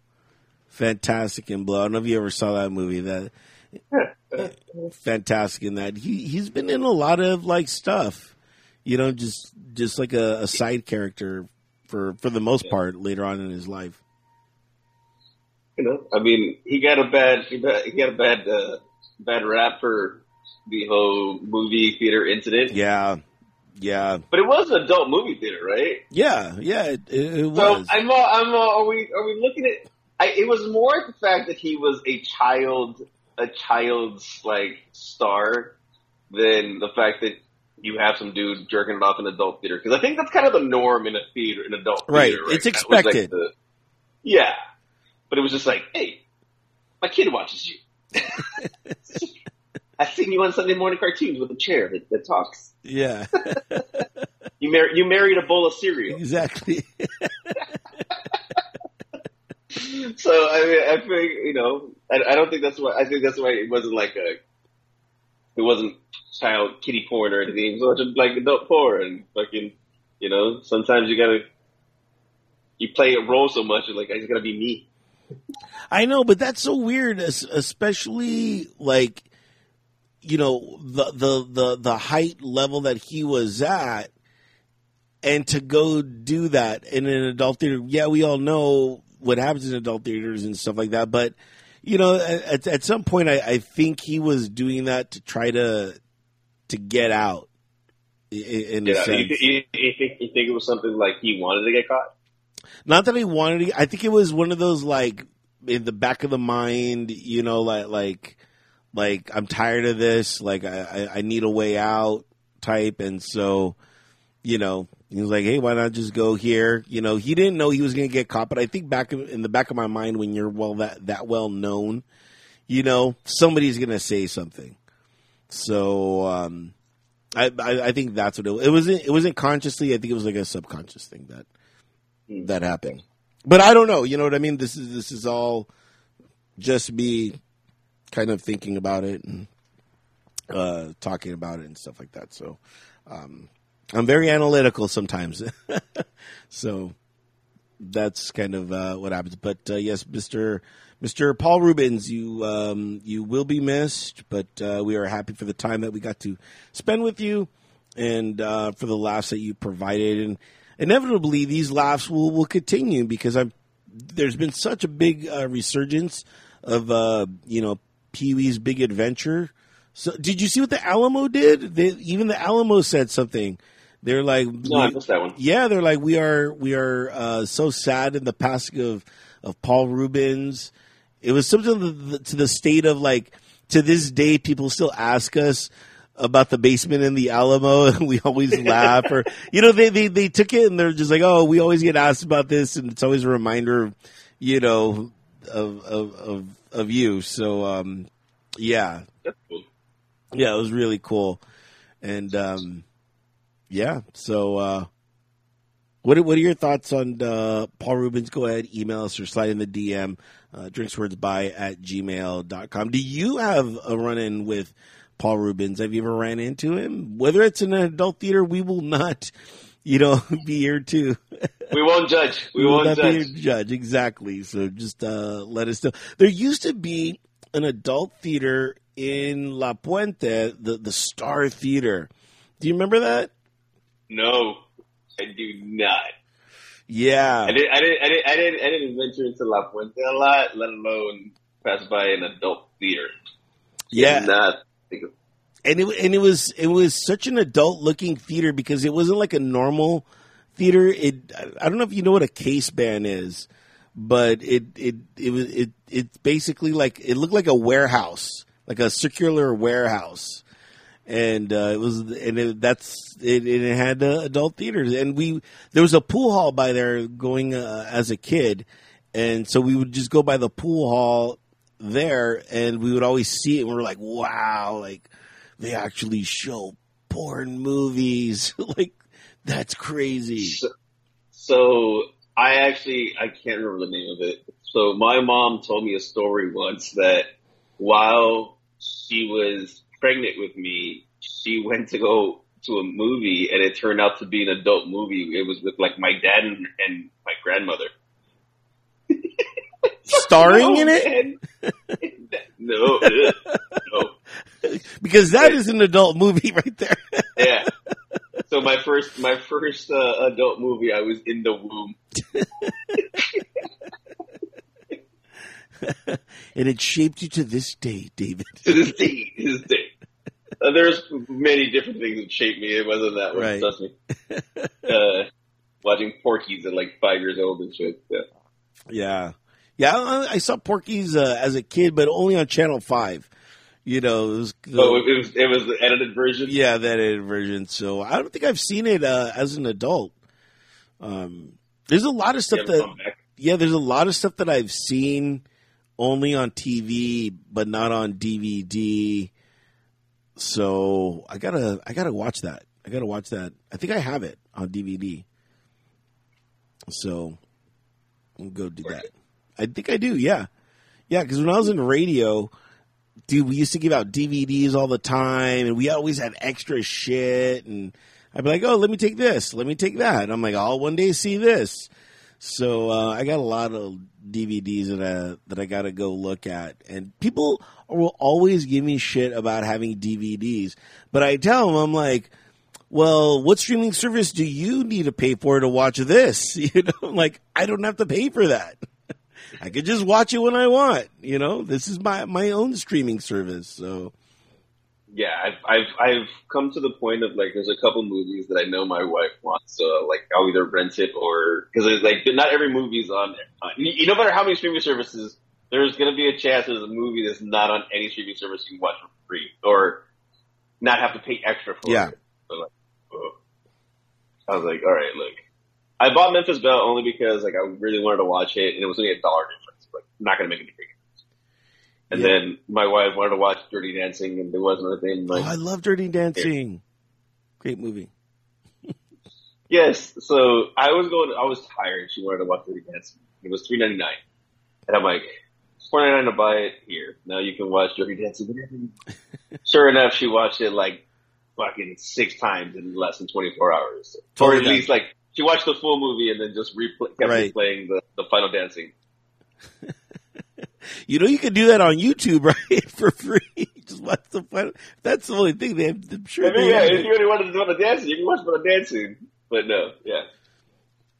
Fantastic in Blow. I don't know if you ever saw that movie. That fantastic in that. He he's been in a lot of like stuff. You know, just just like a, a side character for for the most part later on in his life. you know, I mean, he got a bad he got he got a bad uh, bad rap for the whole movie theater incident. Yeah, yeah, But it was an adult movie theater, right? yeah, yeah. It, it, it So was. I'm, uh, I'm, uh, are we, are we looking at? I, it was more the fact that he was a child, a child's like star, than the fact that you have some dude jerking it off in adult theater. Because I think that's kind of the norm in a theater, in adult Right. theater. It's That was, like, expected. the- yeah, but it was just like, hey, my kid watches you. I've seen you on Sunday morning cartoons with a chair that, that talks. yeah, You mar- you married a bowl of cereal. exactly. So I mean, I think you know, I, I don't think that's why. I think that's why it wasn't like a, it wasn't child kitty porn or anything. It was just like adult porn fucking, you know. Sometimes you gotta, you play a role so much, you're like, I just gotta be me. I know, but that's so weird, especially like you know the the the the height level that he was at, and to go do that in an adult theater. Yeah, we all know what happens in adult theaters and stuff like that, but you know, at, at some point, I, I think he was doing that to try to to get out. In a sense. you, you, you think you think it was something like he wanted to get caught? Not that he wanted to. I think it was one of those like in the back of the mind, you know, like like like I'm tired of this. Like I I, need a way out type, and so you know he was like, hey, why not just go here? You know, he didn't know he was going to get caught, but I think back in the back of my mind, when you're well that that well known, you know, somebody's going to say something. So um, I, I I think that's what it, it wasn't. It wasn't consciously. I think it was like a subconscious thing that that happened. But I don't know. You know what I mean? This is this is all just me kind of thinking about it and uh, talking about it and stuff like that. So um, I'm very analytical sometimes. so that's kind of uh, what happens. But uh, yes, Mister Mister Paul Reubens, you um, you will be missed, but uh, we are happy for the time that we got to spend with you and uh, for the laughs that you provided. And inevitably, these laughs will will continue because I'm there's been such a big uh, resurgence of uh, you know Pee Wee's Big Adventure. So, did you see what the Alamo did? They, even the Alamo said something. They're like, No, I missed that one. yeah, they're like we are we are uh, so sad in the passing of of Paul Reubens. It was something to the, to the state of like to this day people still ask us about the basement in the Alamo, and we always laugh. Or you know, they they they took it and they're just like, oh, we always get asked about this, and it's always a reminder, of, you know, of of of, of you. So um, yeah, cool. yeah, it was really cool, and um, yeah, so. uh what are, what are your thoughts on uh, Paul Reubens? Go ahead, email us or slide in the DM, uh, drinkswordsby at gmail.com. Do you have a run in with Paul Reubens? Have you ever ran into him? Whether it's in an adult theater, we will not, you know, be here too. we won't judge. We, will won't not judge. be here to judge. Exactly. So just uh, let us know. There used to be an adult theater in La Puente, the, the Star Theater. Do you remember that? No, I do not. Yeah. I didn't. I didn't. I didn't. I didn't. I didn't venture into La Puente a lot, let alone pass by an adult theater. Yeah. Not think of and it and it was it was such an adult looking theater because it wasn't like a normal theater. It I don't know if you know what a case band is, but it it it was it it's basically like it looked like a warehouse, like a circular warehouse, and uh, it was and it, that's it, it had uh, adult theaters, and we there was a pool hall by there going uh, as a kid, and so we would just go by the pool hall there, and we would always see it, and we were like, wow, like they actually show porn movies. like that's crazy. So, so I actually I can't remember the name of it. So my mom told me a story once that while she was pregnant with me, she went to go to a movie and it turned out to be an adult movie. It was with like my dad and, and my grandmother. Starring No, in it no, no. because that is an adult movie right there. Yeah. So my first, my first uh, adult movie, I was in the womb. and it shaped you to this day, David. to this day, to this day. Uh, there's many different things that shaped me. It wasn't that one. Right. Trust me. Uh, watching Porky's at like five years old and shit. Yeah. Yeah, yeah. I, I saw Porky's uh, as a kid, but only on Channel Five. You know, it was, Oh, it was it was the edited version. yeah, that edited version. So I don't think I've seen it uh, as an adult. Um, there's a lot of stuff that yeah, there's a lot of stuff that I've seen only on TV, but not on DVD. So I gotta, I gotta watch that. I gotta watch that. I think I have it on DVD. So I'll go do that. I think I do. Yeah, yeah. Because when I was in radio, dude, we used to give out DVDs all the time, and we always had extra shit. And I'd be like, "Oh, let me take this. Let me take that." And I'm like, "I'll one day see this." So uh, I got a lot of DVDs that I, that I got to go look at, and people will always give me shit about having DVDs, but I tell them I'm like, well, what streaming service do you need to pay for to watch this? You know, like I don't have to pay for that. I could just watch it when I want. You know, this is my my own streaming service. So Yeah, I've, I've I've come to the point of like there's a couple movies that I know my wife wants, so like I'll either rent it or because like not every movie's on. Uh, you, no matter how many streaming services, there's gonna be a chance there's a movie that's not on any streaming service you can watch for free or not have to pay extra for Yeah. it. So like, ugh. I was like, all right, look, I bought Memphis Belle only because like I really wanted to watch it and it was only a dollar difference, but not gonna make any big difference. And Yeah. then my wife wanted to watch Dirty Dancing, and there was another thing like, oh, I love Dirty Dancing. Great movie. Yes. So I was going. I was tired. She wanted to watch Dirty Dancing. It was three ninety nine, and I'm like, four ninety nine to buy it here. Now you can watch Dirty Dancing. sure enough, she watched it like fucking six times in less than twenty four hours, or Totally at least like she watched the full movie and then just replay, kept Right. replaying the the final dancing. You know, you can do that on YouTube, right, for free. Just watch the final. That's the only thing they have. I'm sure I mean, yeah, if it. you really wanted to do the dancing, you can watch the dancing. But no, yeah.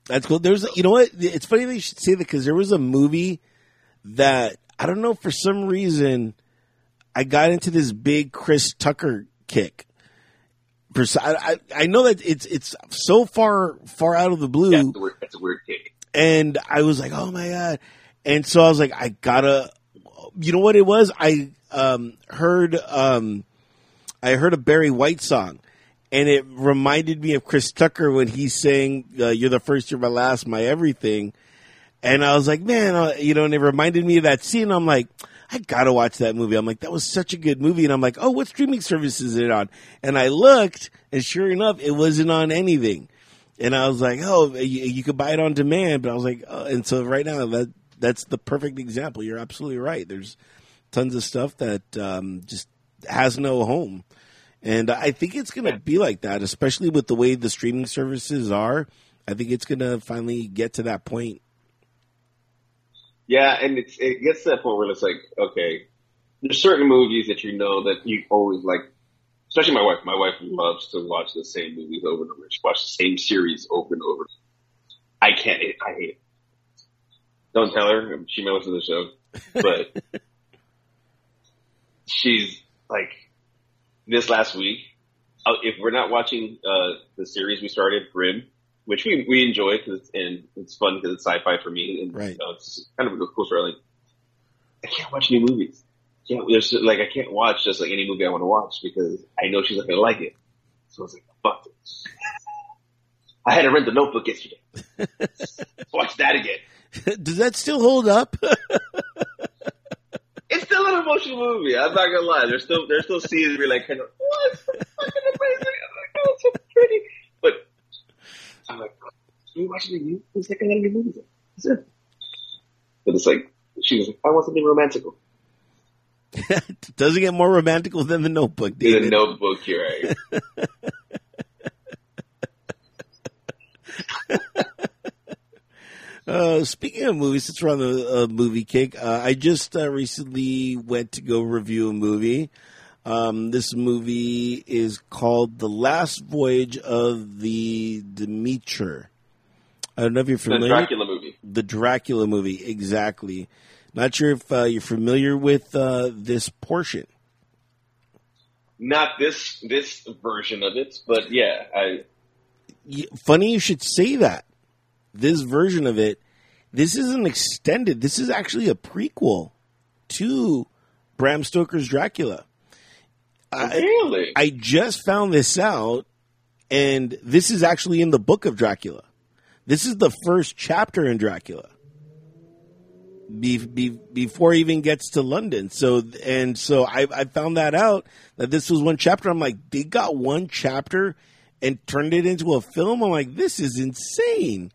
That's cool. There's, you know what? It's funny that you should say that because there was a movie that I don't know for some reason I got into this big Chris Tucker kick. S- I, I know that it's it's so far far out of the blue, That's a weird, that's a weird kick. and I was like, oh my god! And so I was like, I gotta. You know what it was? I um, heard um, I heard a Barry White song, and it reminded me of Chris Tucker when he sang uh, "You're the first, you're my last, my everything," and I was like, man, uh, you know, and it reminded me of that scene. I'm like. I gotta watch that movie. I'm like, that was such a good movie. And I'm like, oh, what streaming service is it on? And I looked, and sure enough, it wasn't on anything. And I was like, oh, you, you could buy it on demand. But I was like, oh, and so right now that that's the perfect example. You're absolutely right. There's tons of stuff that um, just has no home. And I think it's going to be like that, especially with the way the streaming services are. I think it's going to finally get to that point yeah, and it's, it gets to that point where it's like, okay, there's certain movies that you know that you always like, especially my wife. My wife loves to watch the same movies over and over. She watches the same series over and over. I can't, I hate it. Don't tell her. She may listen to the show, but she's like, this last week, uh, if we're not watching, uh, the series we started, Grimm, which we we enjoy because it's and it's fun because it's sci-fi for me and right. you know, it's kind of a cool story. Like, I can't watch new movies. Can't there's like I can't watch just like any movie I want to watch because I know she's not gonna like it. So I was like fuck it. I had to rent the Notebook yesterday. watch that again. Does that still hold up? it's still an emotional movie. I'm not gonna lie. There's still there's still scenes where you're like, kind of, what? Fucking amazing. I'm like, oh, it's so pretty. But I'm like, are you watching the new? Who's that guy your movies? That's it. But it's like, she was like, I want something romantical. Doesn't get more romantical than the Notebook. David. The Notebook, you're right. Uh, speaking of movies, since we're on the uh, movie kick, uh, I just uh, recently went to go review a movie. Um, this movie is called The Last Voyage of the Demeter. I don't know if you're familiar. The Dracula movie. The Dracula movie, exactly. Not sure if uh, you're familiar with uh, this portion. Not this this version of it, but yeah, I. Funny you should say that. This version of it, this isn't extended. This is actually a prequel to Bram Stoker's Dracula. Really? I, I just found this out, and this is actually in the book of Dracula. This is the first chapter in Dracula. Be, be, before he even gets to London. So and so I, I found that out that this was one chapter. I'm like, they got one chapter and turned it into a film. I'm like, this is insane.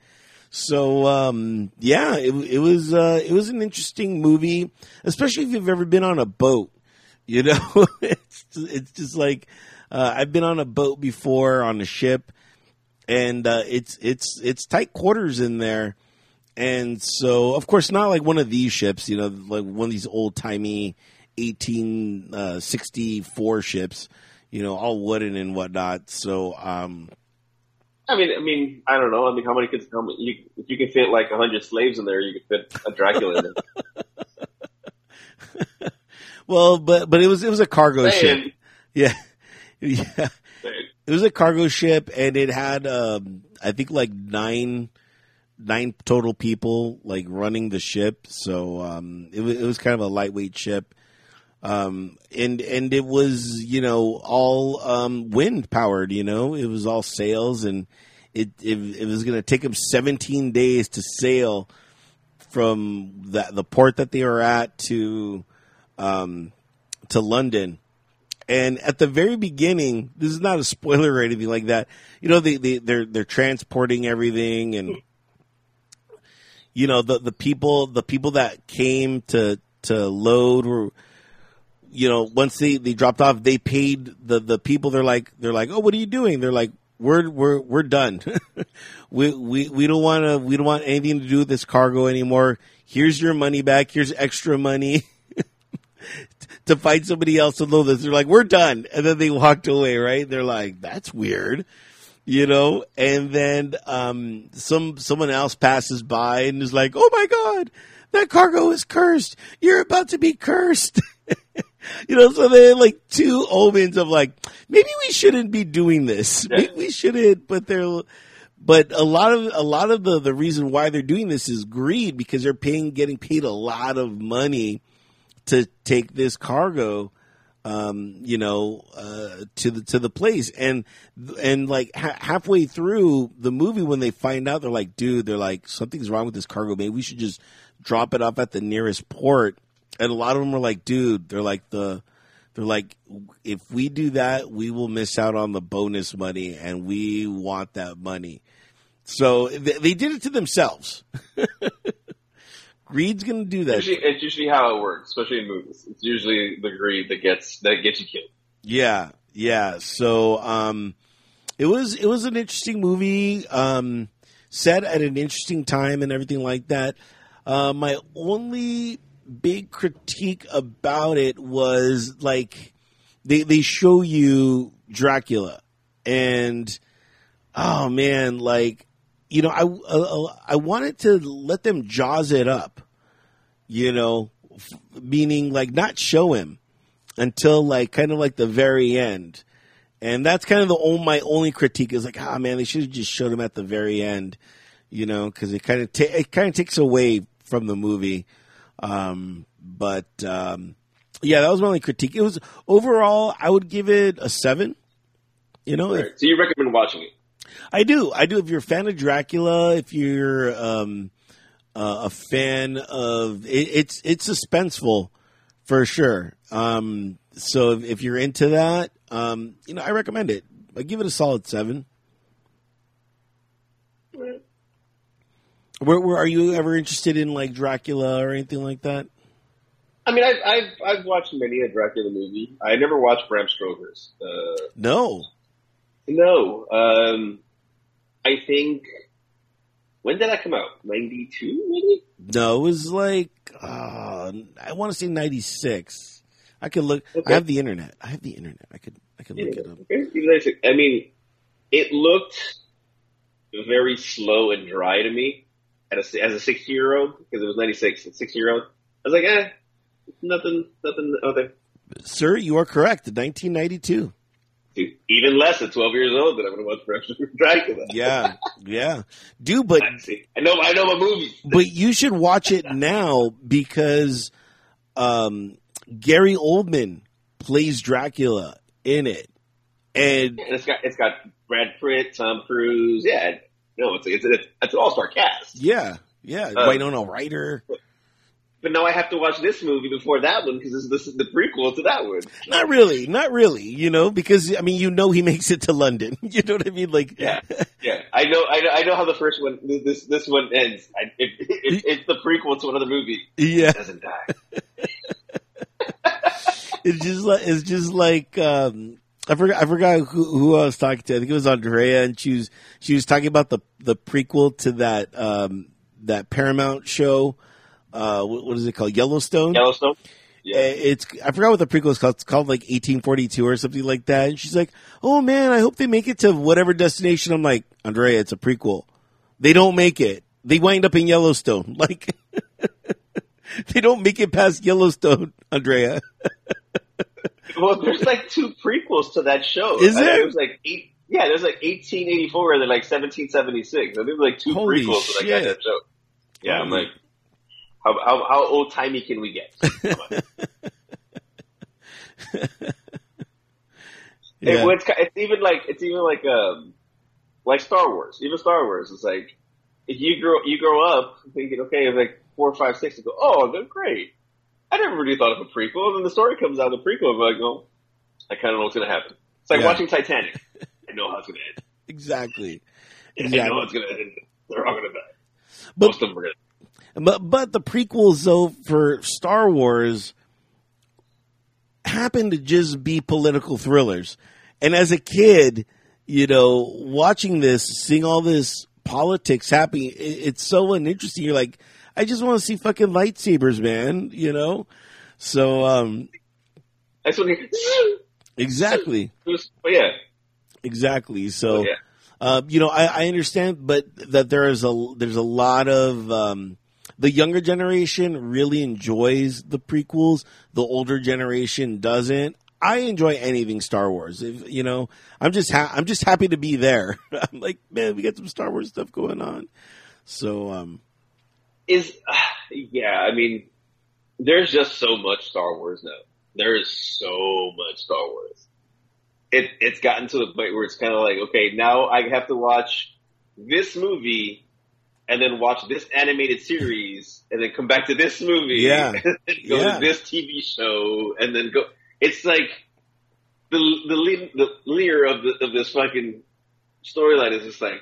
So um, yeah, it, it was uh, it was an interesting movie, especially if you've ever been on a boat. You know, it's it's just like uh, I've been on a boat before on a ship, and uh, it's it's it's tight quarters in there, and so of course not like one of these ships. You know, like one of these old timey eighteen uh, sixty four ships. You know, all wooden and whatnot. So. um I mean, I mean, I don't know. I mean, how many kids? How many, you, if you can fit like a hundred slaves in there, you could fit a Dracula in there. Well, but but it was it was a cargo ship. Yeah, yeah. It was a cargo ship, and it had um, I think like nine nine total people like running the ship. So um, it was it was kind of a lightweight ship. Um, and and it was you know all um, wind powered. You know, it was all sails, and it it, it was going to take them 17 days to sail from the the port that they were at to um, to London. And at the very beginning, this is not a spoiler or anything like that. You know, they, they they're they're transporting everything, and you know the the people the people that came to to load were you know once they, they dropped off they paid the the people. They're like they're like oh what are you doing? They're like we're we're we're done. We we we don't want to we don't want anything to do with this cargo anymore. Here's your money back. Here's extra money to find somebody else to load this. They're like, we're done. And then they walked away, right? They're like, that's weird. You know, and then um, some someone else passes by and is like, "Oh my God, that cargo is cursed! You're about to be cursed!" you know, so they're like two omens of like, maybe we shouldn't be doing this. Maybe we shouldn't, but they're but a lot of a lot of the the reason why they're doing this is greed because they're paying getting paid a lot of money to take this cargo um, you know, uh, to the to the place, and and like ha- halfway through the movie, when they find out, they're like, dude, they're like, something's wrong with this cargo. Maybe we should just drop it off at the nearest port. And a lot of them are like, dude, they're like the. They're like, if we do that, we will miss out on the bonus money, and we want that money. So they, they did it to themselves. Greed's going to do that. Usually, it's usually how it works, especially in movies. It's usually the greed that gets that gets you killed. Yeah, yeah. So um, it was it was an interesting movie, um, set at an interesting time and everything like that. Uh, my only big critique about it was like they they show you Dracula and oh man, like you know, I uh, I wanted to let them jaws it up, you know, f- meaning like not show him until like kind of like the very end, and that's kind of the only, my only critique is like, ah man, they should have just showed him at the very end, you know, because it kind of ta- it kind of takes away from the movie, um, but um, yeah, that was my only critique. It was overall, I would give it a seven. You know, Right. So you recommend watching it? I do. I do. If you're a fan of Dracula, if you're um, uh, a fan of it, it's it's suspenseful for sure. Um, so if, if you're into that, um, you know, I recommend it. I give it a solid seven. Where, where are you ever interested in like Dracula or anything like that? I mean, I've I've, I've watched many a Dracula movie. I never watched Bram Stoker's. Uh, No. No, um, I think when did that come out? Ninety two, maybe. No, it was like uh, I want to say ninety six. I could look. Okay. I have the internet. I have the internet. I could. I could look it up. Okay. Even though it's- I mean, it looked very slow and dry to me as a, as a six year old because it was ninety six. Six year old, I was like, eh, nothing, nothing other. Sir, you are correct. 1992. Dude, even less at twelve years old than I'm going to watch Dracula. Yeah, yeah, dude. But I. I know, I know my movies. but you should watch it now because um, Gary Oldman plays Dracula in it, and it's got it's got Brad Pitt, Tom Cruise. Yeah, no, it's it's, it's, it's an all star cast. yeah, yeah, Uh, Winona Ryder. But now I have to watch this movie before that one because this, this is the prequel to that one. Not really, not really. You know, because I mean, you know, he makes it to London. You know what I mean? Like, Yeah, yeah. I know, I know, I know how the first one, this this one ends. I, it, it, it's the prequel to another movie. yeah. It doesn't die. it's just like it's just like um, I forgot I forgot who, who I was talking to. I think it was Andrea, and she was she was talking about the the prequel to that um, that Paramount show. Uh, what, is it called? Yellowstone. Yellowstone. Yeah, It's I forgot what the prequel is called. It's called like 1842 or something like that. And she's like, "Oh man, I hope they make it to whatever destination." I'm like, Andrea, it's a prequel. They don't make it. They wind up in Yellowstone. Like, they don't make it past Yellowstone, Andrea. well, there's like two prequels to that show. Is I think there? There's like eight. Yeah, there's like 1884 and then like 1776. So there's like two Holy prequels to that shit. show. Yeah, I'm like, how how, how old timey can we get? Yeah. It, it's, it's even like it's even like um like Star Wars. Even Star Wars is like if you grow you grow up thinking okay, it's like four, five, six, you go oh they're great. I never really thought of a prequel, and then the story comes out of the prequel. and I'm like, oh, I kind of know what's gonna happen. It's like Yeah. watching Titanic. I know how it's gonna end. exactly. I know how it's gonna end. They're all gonna die. But Most of them are gonna. But but the prequels though for Star Wars happen to just be political thrillers. And as a kid, you know, watching this, seeing all this politics happening, it, it's so uninteresting. You're like, I just want to see fucking lightsabers, man. You know, so um, That's when he. exactly, But yeah, exactly. So. yeah. Uh, you know, I, I understand, but that there is a there's a lot of um, the younger generation really enjoys the prequels. The older generation doesn't. I enjoy anything Star Wars. If, you know, I'm just ha- I'm just happy to be there. I'm like, man, we got some Star Wars stuff going on. So, um, is yeah, I mean, there's just so much Star Wars now. there is so much Star Wars. It it's gotten to the point where it's kind of like, okay, now I have to watch this movie and then watch this animated series and then come back to this movie. Yeah. And then go Yeah. to this TV show and then go. It's like the the the leader of the of this fucking storyline is just like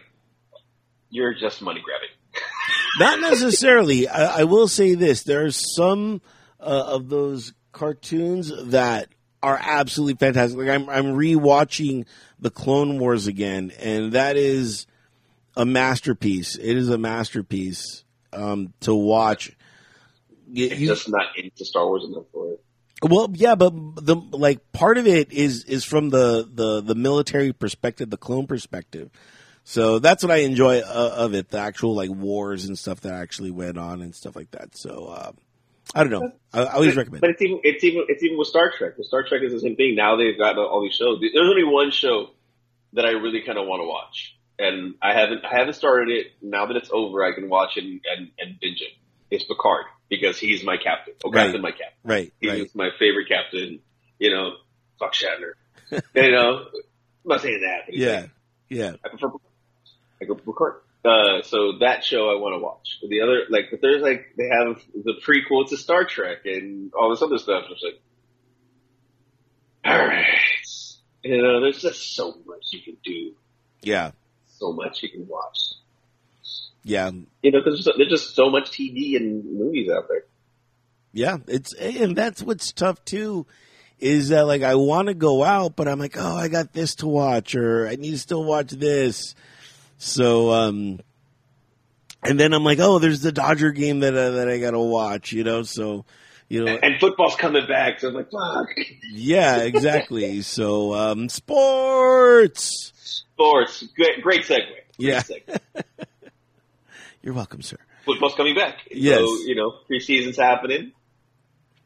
you're just money grabbing. Not necessarily. I, I will say this: there are some uh, of those cartoons that are absolutely fantastic. Like I'm, I'm rewatching the Clone Wars again, and that is a masterpiece. It is a masterpiece um, to watch. You- just not into Star Wars enough for it. well, yeah, but the like part of it is is from the the the military perspective, the clone perspective. So that's what I enjoy uh, of it, the actual like wars and stuff that actually went on and stuff like that. So uh, I don't know. I, I always but, recommend. But it's even it's even it's even with Star Trek. With Star Trek is the same thing. Now they've got all these shows. There's only one show that I really kind of want to watch, and I haven't I haven't started it. Now that it's over, I can watch it and and, and binge it. It's Picard because he's my captain. Oh, Right. captain, my captain. right, He's right. my favorite captain. You know, fuck Shatner. you know, I'm not saying that. Yeah, like, yeah, I prefer I go Picard. Uh, so that show I want to watch. The other, like, but there's like they have the prequel to Star Trek and all this other stuff. It's like, all right, you know, there's just so much you can do, yeah, so much you can watch. yeah, You know, because there's just so much TV and movies out there. yeah. It's and that's what's tough too. Is that like I want to go out, but I'm like, oh, I got this to watch, or I need to still watch this. So, um, and then I'm like, oh, there's the Dodger game that uh, that I got to watch, you know. So, you know, And football's coming back, so I'm like, fuck. yeah, exactly. so, um, sports. Sports, great, great segue. Great Yeah. segue. You're welcome, sir. football's coming back. Yes. So, you know, preseason's happening.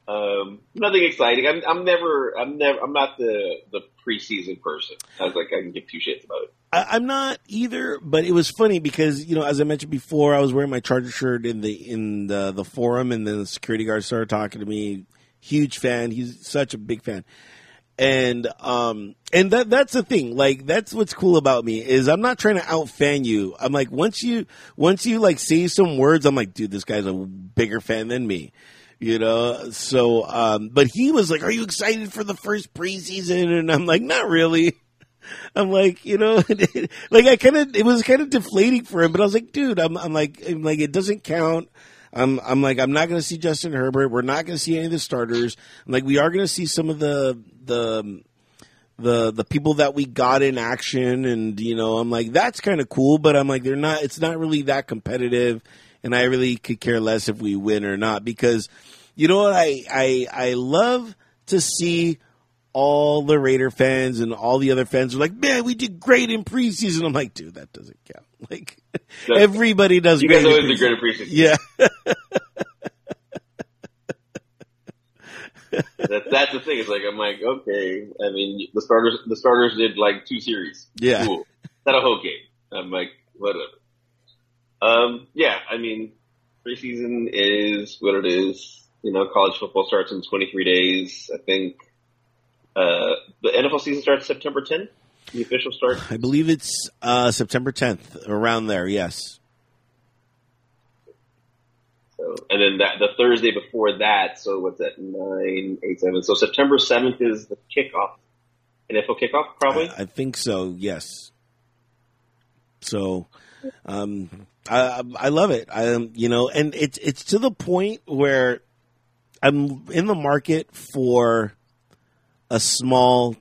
Um, nothing exciting. I'm, I'm never, I'm never, I'm not the, the preseason person. I was like, I can give two shits about it. I, I'm not either, but it was funny because you know, as I mentioned before, I was wearing my Charger shirt in the in the, the forum, and then the security guard started talking to me. Huge fan. He's such a big fan, and um, and that that's the thing. Like that's what's cool about me is I'm not trying to out fan you. I'm like once you once you like say some words, I'm like, dude, this guy's a bigger fan than me. You know, so um, but he was like, "Are you excited for the first preseason?" And I'm like, "Not really." I'm like, you know, like I kind of, it was kind of deflating for him, but I was like, dude, I'm, I'm like, I'm like, it doesn't count. I'm, I'm like, I'm not going to see Justin Herbert. We're not going to see any of the starters. Like, we are going to see some of the, the, the, the people that we got in action. And, you know, I'm like, that's kind of cool, but I'm like, they're not, it's not really that competitive. And I really could care less if we win or not because, you know what, I, I, I love to see all the Raider fans and all the other fans are like, man, we did great in preseason. I'm like, dude, that doesn't count. Like everybody does. You guys always do great in preseason. Yeah, That, that's the thing. It's like, I'm like, okay. I mean, the starters, the starters did like two series. Yeah. Cool. Not a whole game. I'm like, whatever. Um, yeah, I mean, preseason is what it is. You know, college football starts in 23 days. I think, uh, the NFL season starts September 10th. The official start. I believe it's uh, September 10th, around there. Yes. So, and then that, the Thursday before that, so what's that, nine, eight, seven. So September 7th is the kickoff. NFL kickoff, probably? I, I think so. Yes. So, um, I I love it. I you know, and it's it's to the point where I'm in the market for a small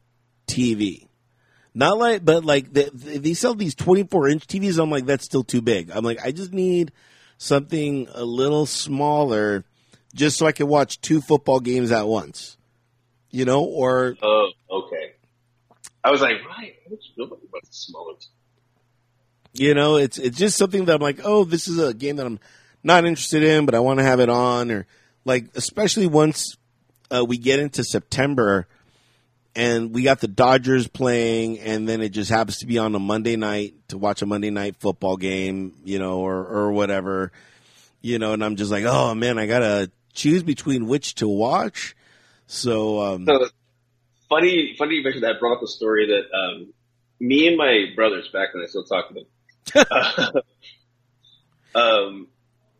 TV. Not like, but like they, they sell these 24 inch TVs. I'm like, that's still too big. I'm like, I just need something a little smaller, just so I can watch two football games at once. You know, or Oh, okay. I was like, right, you know about the smaller? You know, it's it's just something that I'm like, oh, this is a game that I'm not interested in, but I want to have it on, or like, especially once uh, we get into September and we got the Dodgers playing, and then it just happens to be on a Monday night to watch a Monday night football game, you know, or or whatever, you know, and I'm just like, oh man, I gotta choose between which to watch. So, um, so funny, funny you mentioned that. I brought up the story that um, me and my brothers back when I still talk to them. uh, um,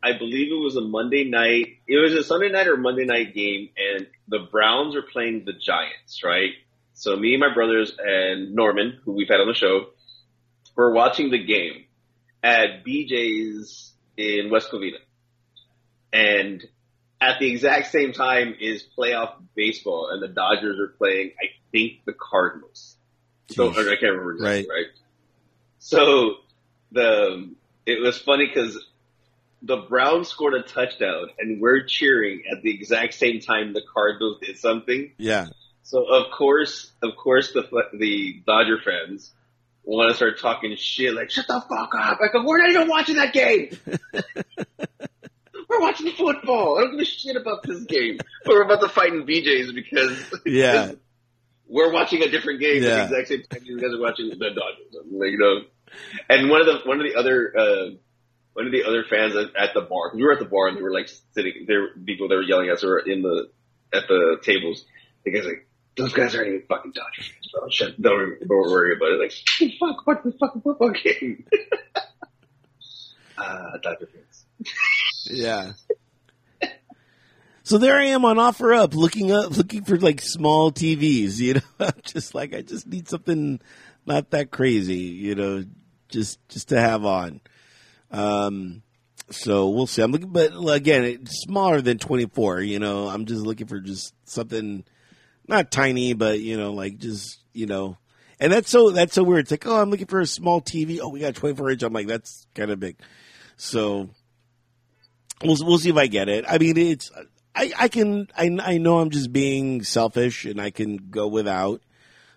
I believe it was a Monday night. It was a Sunday night or Monday night game, and the Browns were playing the Giants, right? So me and my brothers and Norman, who we've had on the show, were watching the game at BJ's in West Covina. And at the exact same time is playoff baseball, and the Dodgers are playing, I think, the Cardinals. So I can't remember exactly, right? right? So the it was funny because the Browns scored a touchdown, and we're cheering at the exact same time the Cardinals did something. Yeah. So of course, of course, the the Dodger fans want to start talking shit like "Shut the fuck up!" Like "We're not even watching that game. we're watching football. I don't give a shit about this game. But we're about to fight in BJ's because yeah, we're watching a different game yeah. at the exact same time you guys are watching the Dodgers. Like, you know, and one of the one of the other uh, one of the other fans at, at the bar. We were at the bar and they were like sitting. There were people that were yelling at us. Were in the at the tables. The guy's like, "Those guys aren't even fucking Dodgers fans, bro. Shut, don't, don't worry about it." Like, fuck, what the fucking football game? Uh, Dodger fans. yeah. So there I am on OfferUp, looking up, looking for like small TVs. You know, I'm just like I just need something not that crazy. You know, just just to have on. Um, so we'll see. I'm looking, but again, it's smaller than 24. You know, I'm just looking for just something not tiny, but you know, like just you know, and that's so that's so weird. It's like, oh, I'm looking for a small TV. Oh, we got 24 inch. I'm like, that's kind of big. So we'll we'll see if I get it. I mean, it's I I can I I know I'm just being selfish and I can go without.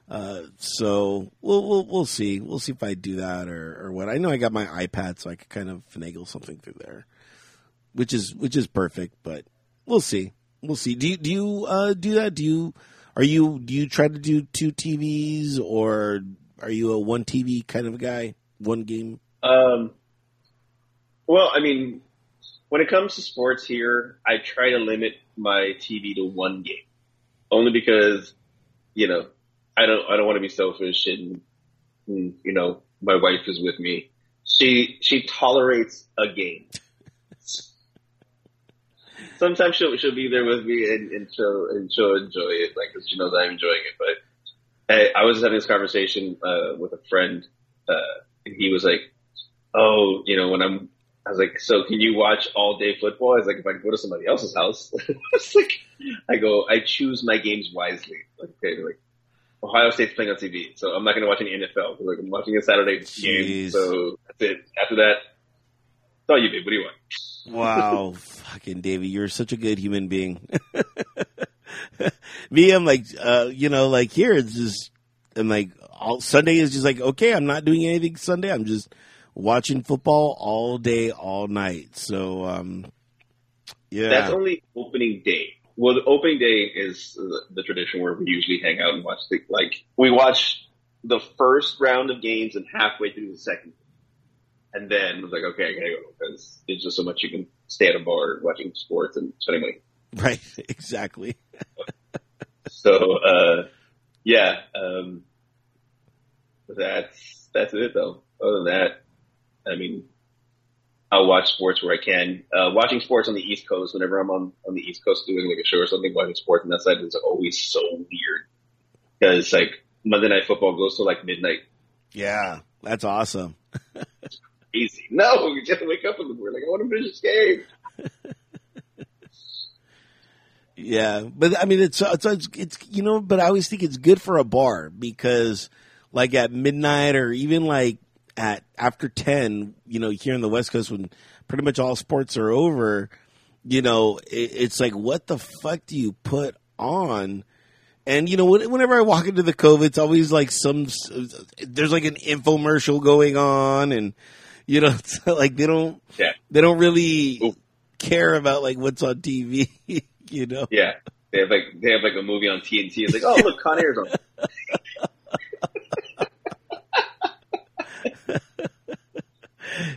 Uh, so we'll we'll we'll see. We'll see if I do that or or what. I know I got my iPad, so I could kind of finagle something through there, which is which is perfect. But we'll see. We'll see. Do you do you uh, do that? Do you are you do you try to do two TVs or are you a one TV kind of guy? One game. Um. Well, I mean, when it comes to sports here, I try to limit my TV to one game, only because you know I don't I don't want to be selfish and, and you know my wife is with me. She she tolerates a game. Sometimes she'll she'll be there with me and, and she'll and she'll enjoy it like cause she knows I'm enjoying it. But I, I was having this conversation uh, with a friend uh, and he was like, "Oh, you know, when I'm I was like, so can you watch all day football? I was like, if I go to somebody else's house, like, I go, I choose my games wisely. Like, okay, like, Ohio State's playing on TV, so I'm not going to watch any NFL. Like, I'm watching a Saturday Jeez. game, so that's it. After that, all you did. What do you want? Wow, fucking Davey, you're such a good human being. Me, I'm like, uh, you know, like here it's just, I'm like, all Sunday is just like, okay, I'm not doing anything Sunday. I'm just watching football all day, all night. So, um, yeah. That's only opening day. Well, the opening day is the tradition where we usually hang out and watch the, like, we watch the first round of games and halfway through the second. And then I was like, okay, I gotta go because there's just so much you can stay at a bar watching sports and spending money. Right, exactly. so, uh, yeah, um, that's, that's it though. Other than that, I mean, I'll watch sports where I can. Uh, watching sports on the East Coast, whenever I'm on, on the East Coast doing like a show or something, watching sports on that side is always so weird. Cause like Monday Night Football goes to like midnight. Yeah, that's awesome. Easy. No, you just wake up in the morning. Like, I want to finish this game. yeah, but I mean, it's, it's, it's, you know, but I always think it's good for a bar because like at midnight or even like at after 10, you know, here in the West Coast when pretty much all sports are over, you know, it, it's like, what the fuck do you put on? And you know, whenever I walk into the Cove, it's always like some there's like an infomercial going on, and you know, like they don't yeah. they don't really Ooh. care about like what's on TV. you know, yeah, they have like they have like a movie on TNT. It's like, oh look, Con Air's on.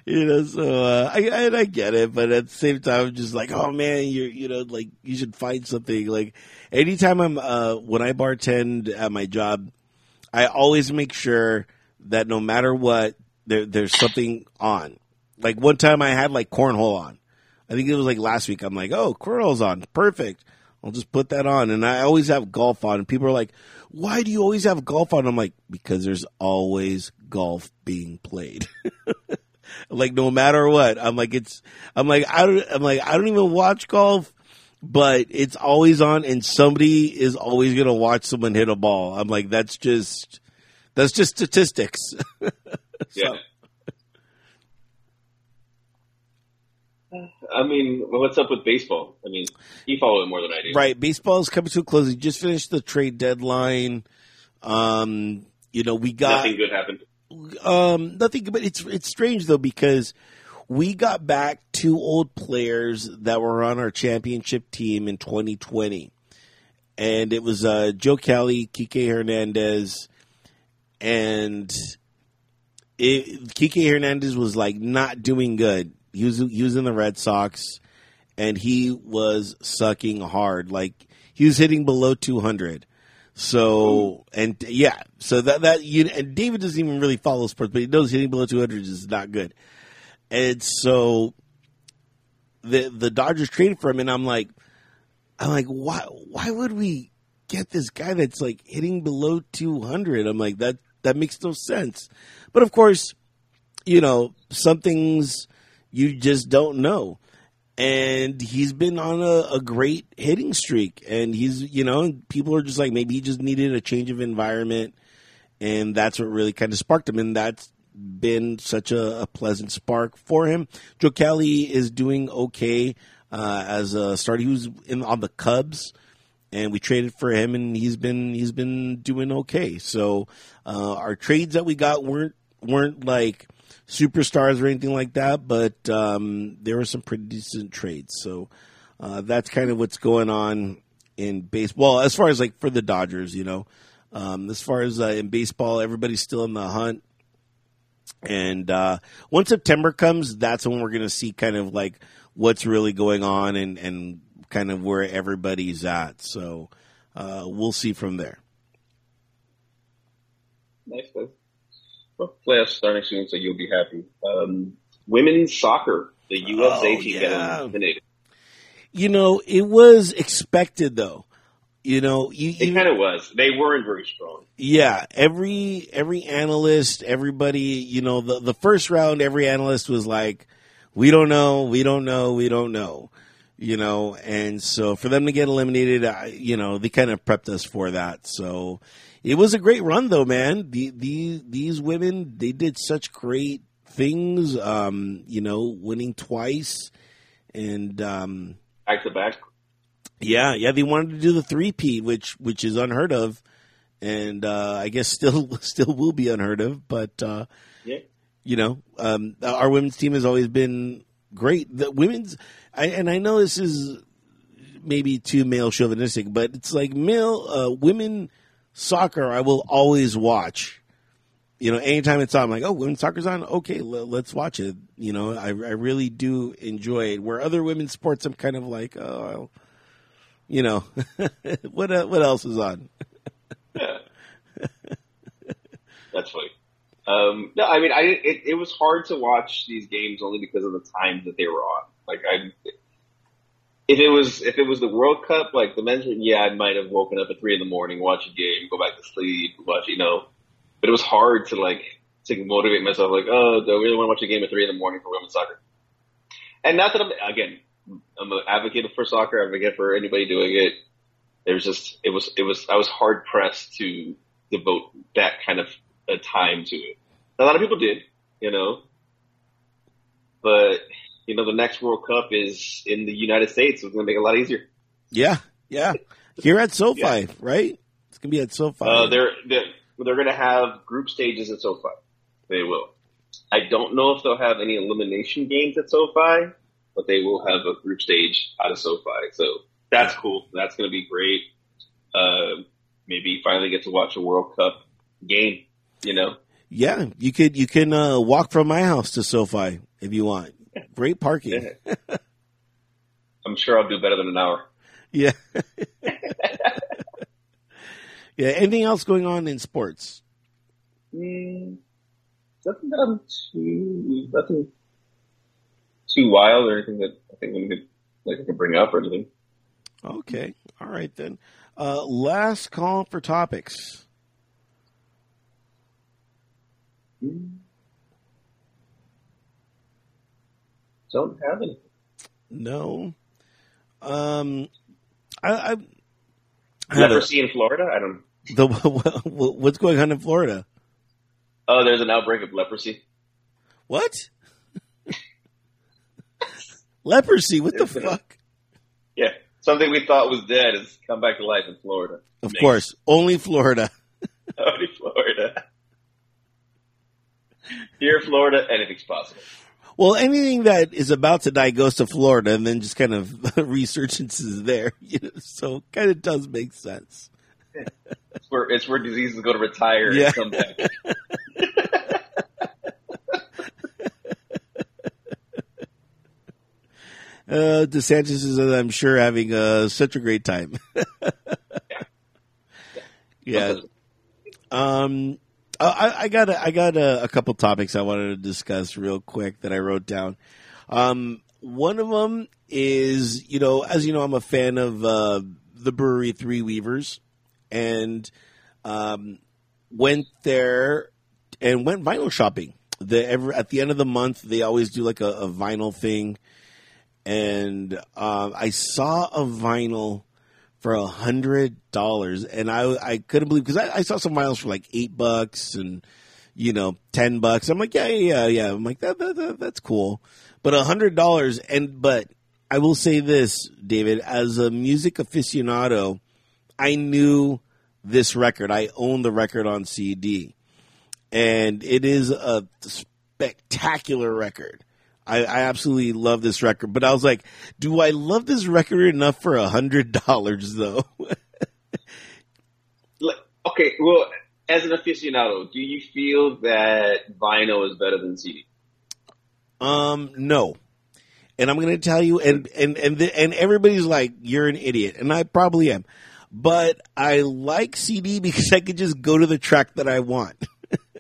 you know, so uh, I, I I get it, but at the same time, I'm just like, oh man, you're you know, like you should find something. Like anytime I'm uh, when I bartend at my job, I always make sure that no matter what, there there's something on. Like one time, I had like cornhole on. I think it was like last week. I'm like, oh, cornhole's on, perfect. I'll just put that on. And I always have golf on. And people are like, why do you always have golf on? I'm like, because there's always golf being played. like no matter what. I'm like, it's, I'm like, I don't, I'm like, I don't even watch golf, but it's always on and somebody is always going to watch someone hit a ball. I'm like, that's just, that's just statistics. yeah. I mean, what's up with baseball? I mean, you follow it more than I do. Right. Baseball is coming to a close. We just finished the trade deadline. Um, you know, we got nothing good happened. Um, nothing, but it's it's strange though because we got back two old players that were on our championship team in 2020, and it was uh, Joe Kelly, Kike Hernandez, and it, Kike Hernandez was like not doing good he was he was in the Red Sox, and he was sucking hard. Like he was hitting below 200. So and yeah, so that that you and David doesn't even really follow sports, but he knows hitting below 200 is not good. And so the the Dodgers traded for him, and I'm like, I'm like, why why would we get this guy that's like hitting below 200? I'm like that that makes no sense. But of course, you know, some things you just don't know. And he's been on a, a great hitting streak. And he's, you know, people are just like, maybe he just needed a change of environment. And that's what really kind of sparked him. And that's been such a, a pleasant spark for him. Joe Kelly is doing okay uh, as a starter. He was in on the Cubs, and we traded for him, and he's been he's been doing okay. So uh, our trades that we got weren't weren't like superstars or anything like that, but um, there were some pretty decent trades. So uh, that's kind of what's going on in baseball. As far as like for the Dodgers, you know, um, as far as uh, in baseball, everybody's still in the hunt. And uh, September comes, that's when we're going to see kind of like what's really going on and, and kind of where everybody's at. So uh, we'll see from there. Nice, nice playoffs starting soon, so you'll be happy. Um, women's soccer, the USA oh, team yeah. got eliminated. You know, it was expected though. You know, you, it kind of was. They weren't very strong. Yeah, every every analyst, everybody, you know, the the first round, every analyst was like, "We don't know, we don't know, we don't know," you know, and so for them to get eliminated, you know, they kind of prepped us for that. So it was a great run though, man. The, the these women they did such great things. Um, you know, winning twice and um, back to back. Yeah, yeah, they wanted to do the three P, which which is unheard of, and uh, I guess still still will be unheard of. But uh, yeah, you know, um, our women's team has always been great. The women's, I, and I know this is maybe too male chauvinistic, but it's like male uh, women soccer I will always watch. You know, anytime it's on, I'm like, oh, women's soccer's on. Okay, l- let's watch it. You know, I, I really do enjoy it. Where other women's sports, I'm kind of like, oh, you know, what uh, what else is on? yeah, that's funny. Um, no, I mean, I it, it was hard to watch these games only because of the time that they were on. Like I, if it was if it was the World Cup, like the men's, yeah, I might have woken up at three in the morning, watch a game, go back to sleep, watch, you know. But it was hard to like to motivate myself, like, oh, do I really want to watch a game at three in the morning for women's soccer? And not that I'm again, I'm an advocate for soccer, advocate for anybody doing it. There's just it was it was I was hard pressed to devote that kind of a time to it. A lot of people did, you know, but you know, the next World Cup is in the United States. It's going to make it a lot easier. Yeah, yeah. Here at SoFi, yeah. right? It's going to be at SoFi. Uh, they're they're, they're going to have group stages at SoFi. They will. I don't know if they'll have any elimination games at SoFi, but they will have a group stage out of SoFi. So that's cool. That's going to be great. Uh, maybe finally get to watch a World Cup game. You know. Yeah, you could you can uh, walk from my house to SoFi if you want. Great parking. I'm sure I'll do better than an hour. Yeah. yeah. Anything else going on in sports? Mm, nothing that I'm too nothing too wild or anything that I think we could like I could bring up or anything. Okay. All right then. Uh, last call for topics. Don't have any. No. Um, I, I leprosy in Florida. I don't. The what's going on in Florida? Oh, there's an outbreak of leprosy. What? leprosy? What the fuck? Yeah, something we thought was dead has come back to life in Florida. Of Amazing. course, only Florida. only Florida. Here, Florida, anything's possible. Well, anything that is about to die goes to Florida and then just kind of resurgences there. You know, so kind of does make sense. it's where it's where diseases go to retire yeah. and come back. uh, DeSantis is, I'm sure, having uh, such a great time. yeah. yeah. Um, I, I got a, I got a, a, couple topics I wanted to discuss real quick that I wrote down. Um, one of them is, you know, as you know, I'm a fan of uh, the brewery Three Weavers, and um, went there and went vinyl shopping. The every, at the end of the month, they always do like a, a vinyl thing, and uh, I saw a vinyl for a hundred dollars, and I I couldn't believe because I, I, saw some vinyls for like eight bucks and you know ten bucks. I'm like, yeah, yeah, yeah. I'm like that, that, that that's cool, but a hundred dollars, and but I will say this, David, as a music aficionado, I knew this record. I own the record on CD, and it is a spectacular record. I, I absolutely love this record, but I was like, do I love this record enough for a hundred dollars though? okay, well, as an aficionado, do you feel that vinyl is better than CD? Um, no. And I'm going to tell you, and and and the, and everybody's like, "You're an idiot," and I probably am. But I like CD because I could just go to the track that I want.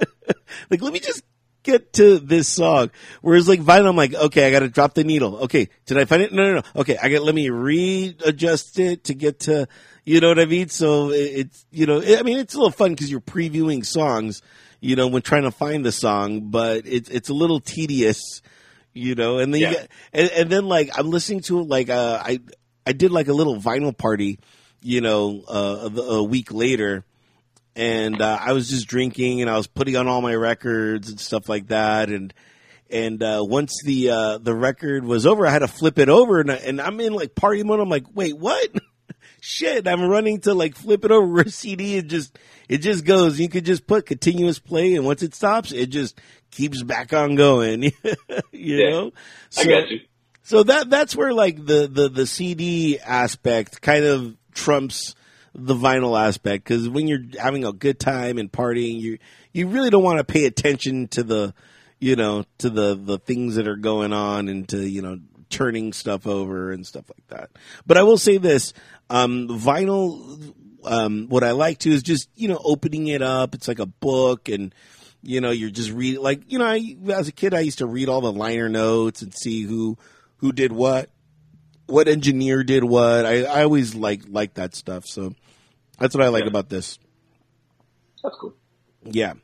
like, let me just get to this song. Whereas like vinyl, I'm like, okay, I got to drop the needle. Okay, did I find it? No, no, no. Okay, I got let me readjust it to get to, you know what I mean? So it's you know, I mean, it's a little fun because you're previewing songs, you know, when trying to find the song, but it's it's a little tedious, you know. And then yeah. get, and, and, then like I'm listening to it like uh, I I did like a little vinyl party, you know, uh, a, a week later and uh, I was just drinking and I was putting on all my records and stuff like that. And and uh, once the uh, the record was over, I had to flip it over, and, I, and I'm in like party mode. I'm like, wait, what? Shit! I'm running to like flip it over a CD. It just it just goes. You could just put continuous play, and once it stops, it just keeps back on going. you yeah, know? So, I got you. So that that's where like the the the CD aspect kind of trumps the vinyl aspect because when you're having a good time and partying, you you really don't want to pay attention to the you know to the the things that are going on and to you know turning stuff over and stuff like that. But I will say this: um, vinyl. Um, what I like to is just you know opening it up. It's like a book and you know you're just reading like you know I, as a kid i used to read all the liner notes and see who who did what what engineer did what i, I always like like that stuff so that's what I like yeah. about this. That's cool. Yeah.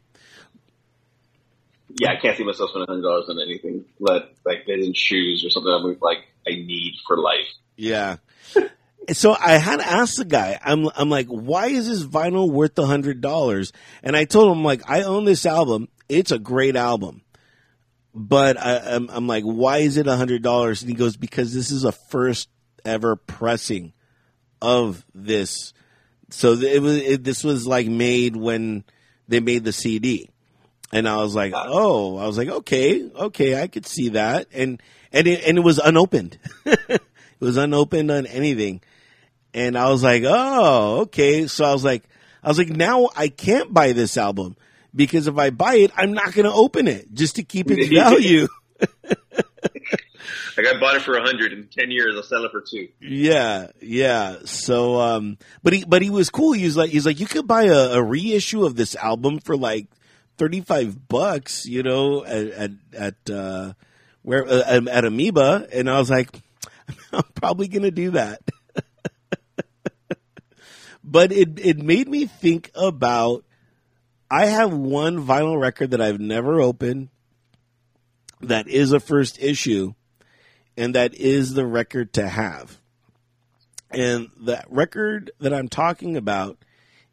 Yeah, I can't see myself spending hundred dollars on anything, but like in shoes or something. I'm like, I need for life. Yeah. so I had to ask the guy. I'm I'm like, why is this vinyl worth the hundred dollars? And I told him like, I own this album. It's a great album, but I, am I'm, I'm like, why is it a hundred dollars? And he goes, because this is a first ever pressing of this so it was it, this was like made when they made the CD, and I was like, oh, I was like, okay, okay, I could see that, and and it, and it was unopened. it was unopened on anything, and I was like, oh, okay. So I was like, I was like, now I can't buy this album because if I buy it, I'm not going to open it just to keep its value. like I bought it for a hundred in ten years, I'll sell it for two. Yeah, yeah. So, um, but he, but he was cool. He was like, he's like, you could buy a, a reissue of this album for like thirty five bucks, you know, at at, at uh, where uh, at Amoeba, and I was like, I'm probably gonna do that. but it it made me think about. I have one vinyl record that I've never opened. That is a first issue, and that is the record to have. And the record that I'm talking about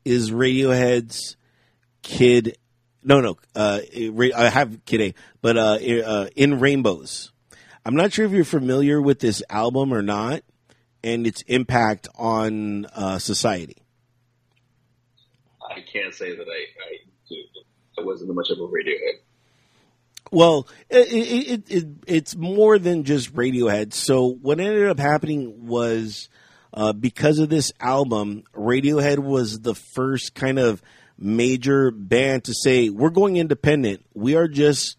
is Radiohead's Kid. No, no, uh, I have Kid A, but uh, uh, in Rainbows. I'm not sure if you're familiar with this album or not, and its impact on uh, society. I can't say that I, I, I wasn't much of a Radiohead. Well, it, it, it, it's more than just Radiohead. So what ended up happening was uh, because of this album, Radiohead was the first kind of major band to say we're going independent. We are just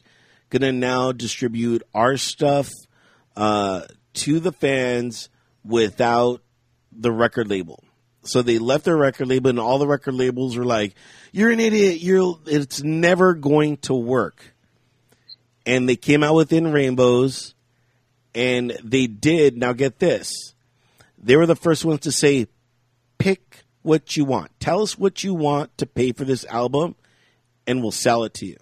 going to now distribute our stuff uh, to the fans without the record label. So they left their record label, and all the record labels were like, "You're an idiot. You're it's never going to work." And they came out with In Rainbows, and they did. Now get this: they were the first ones to say, "Pick what you want. Tell us what you want to pay for this album, and we'll sell it to you."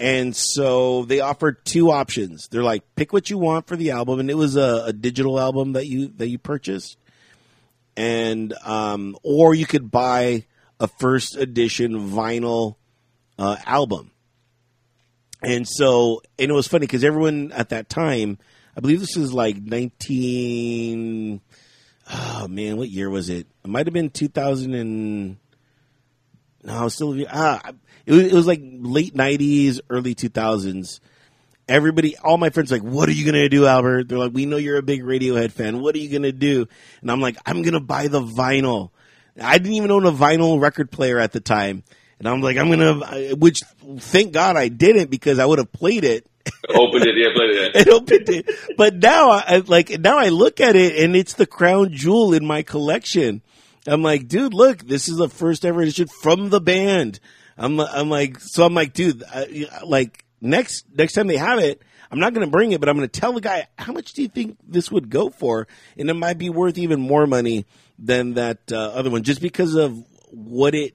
And so they offered two options. They're like, pick what you want for the album, and it was a, a digital album that you that you purchased, and um, or you could buy a first edition vinyl uh, album. And so, and it was funny because everyone at that time, I believe this was like nineteen. Oh man, what year was it? It might have been two thousand and. No, still ah, it was, it was like late '90s, early 2000s. Everybody, all my friends, like, what are you gonna do, Albert? They're like, we know you're a big Radiohead fan. What are you gonna do? And I'm like, I'm gonna buy the vinyl. I didn't even own a vinyl record player at the time, and I'm like, I'm gonna, which thank God I didn't because I would have played it. opened it, yeah, played it. and opened it. But now, I like now I look at it, and it's the crown jewel in my collection. I'm like, dude, look, this is the first ever edition from the band. I'm, I'm like, so I'm like, dude, I, like next next time they have it, I'm not going to bring it, but I'm going to tell the guy how much do you think this would go for, and it might be worth even more money than that uh, other one, just because of what it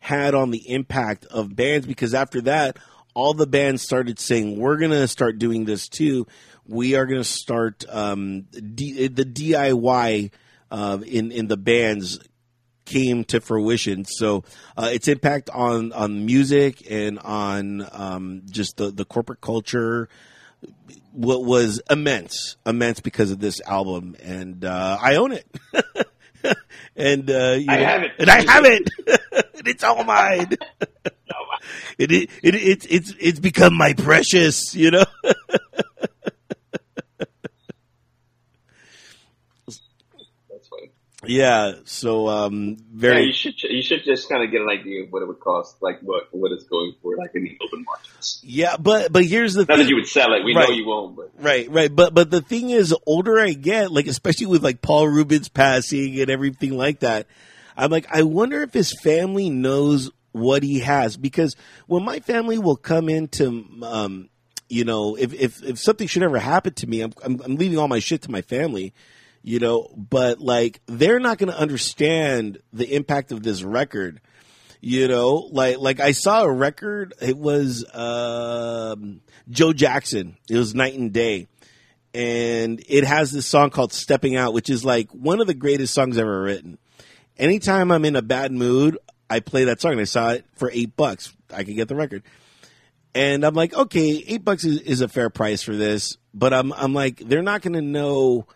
had on the impact of bands. Because after that, all the bands started saying, "We're going to start doing this too. We are going to start um, D- the DIY." Uh, in in the bands came to fruition. So uh, its impact on on music and on um, just the the corporate culture what was immense, immense because of this album, and uh, I own it. and uh, you know, I have it, and I have it. it's all mine. it, it, it, it's it's it's become my precious, you know. Yeah, so um, very. Yeah, you should you should just kind of get an idea of what it would cost, like what what it's going for, like in the open markets. Yeah, but but here's the not thing. that you would sell it. We Right. know you won't, but Right, right, but but the thing is, the older I get, like especially with like Paul Reubens' passing and everything like that, I'm like, I wonder if his family knows what he has because when my family will come into, um, you know, if if if something should ever happen to me, I'm I'm, I'm leaving all my shit to my family, you know, but like they're not going to understand the impact of this record. You know, like like I saw a record. It was um, Joe Jackson. It was Night and Day, and it has this song called "Stepping Out," which is like one of the greatest songs ever written. Anytime I'm in a bad mood, I play that song. And I saw it for eight bucks. I could get the record, and I'm like, okay, eight bucks is, is a fair price for this. But I'm I'm like, they're not going to know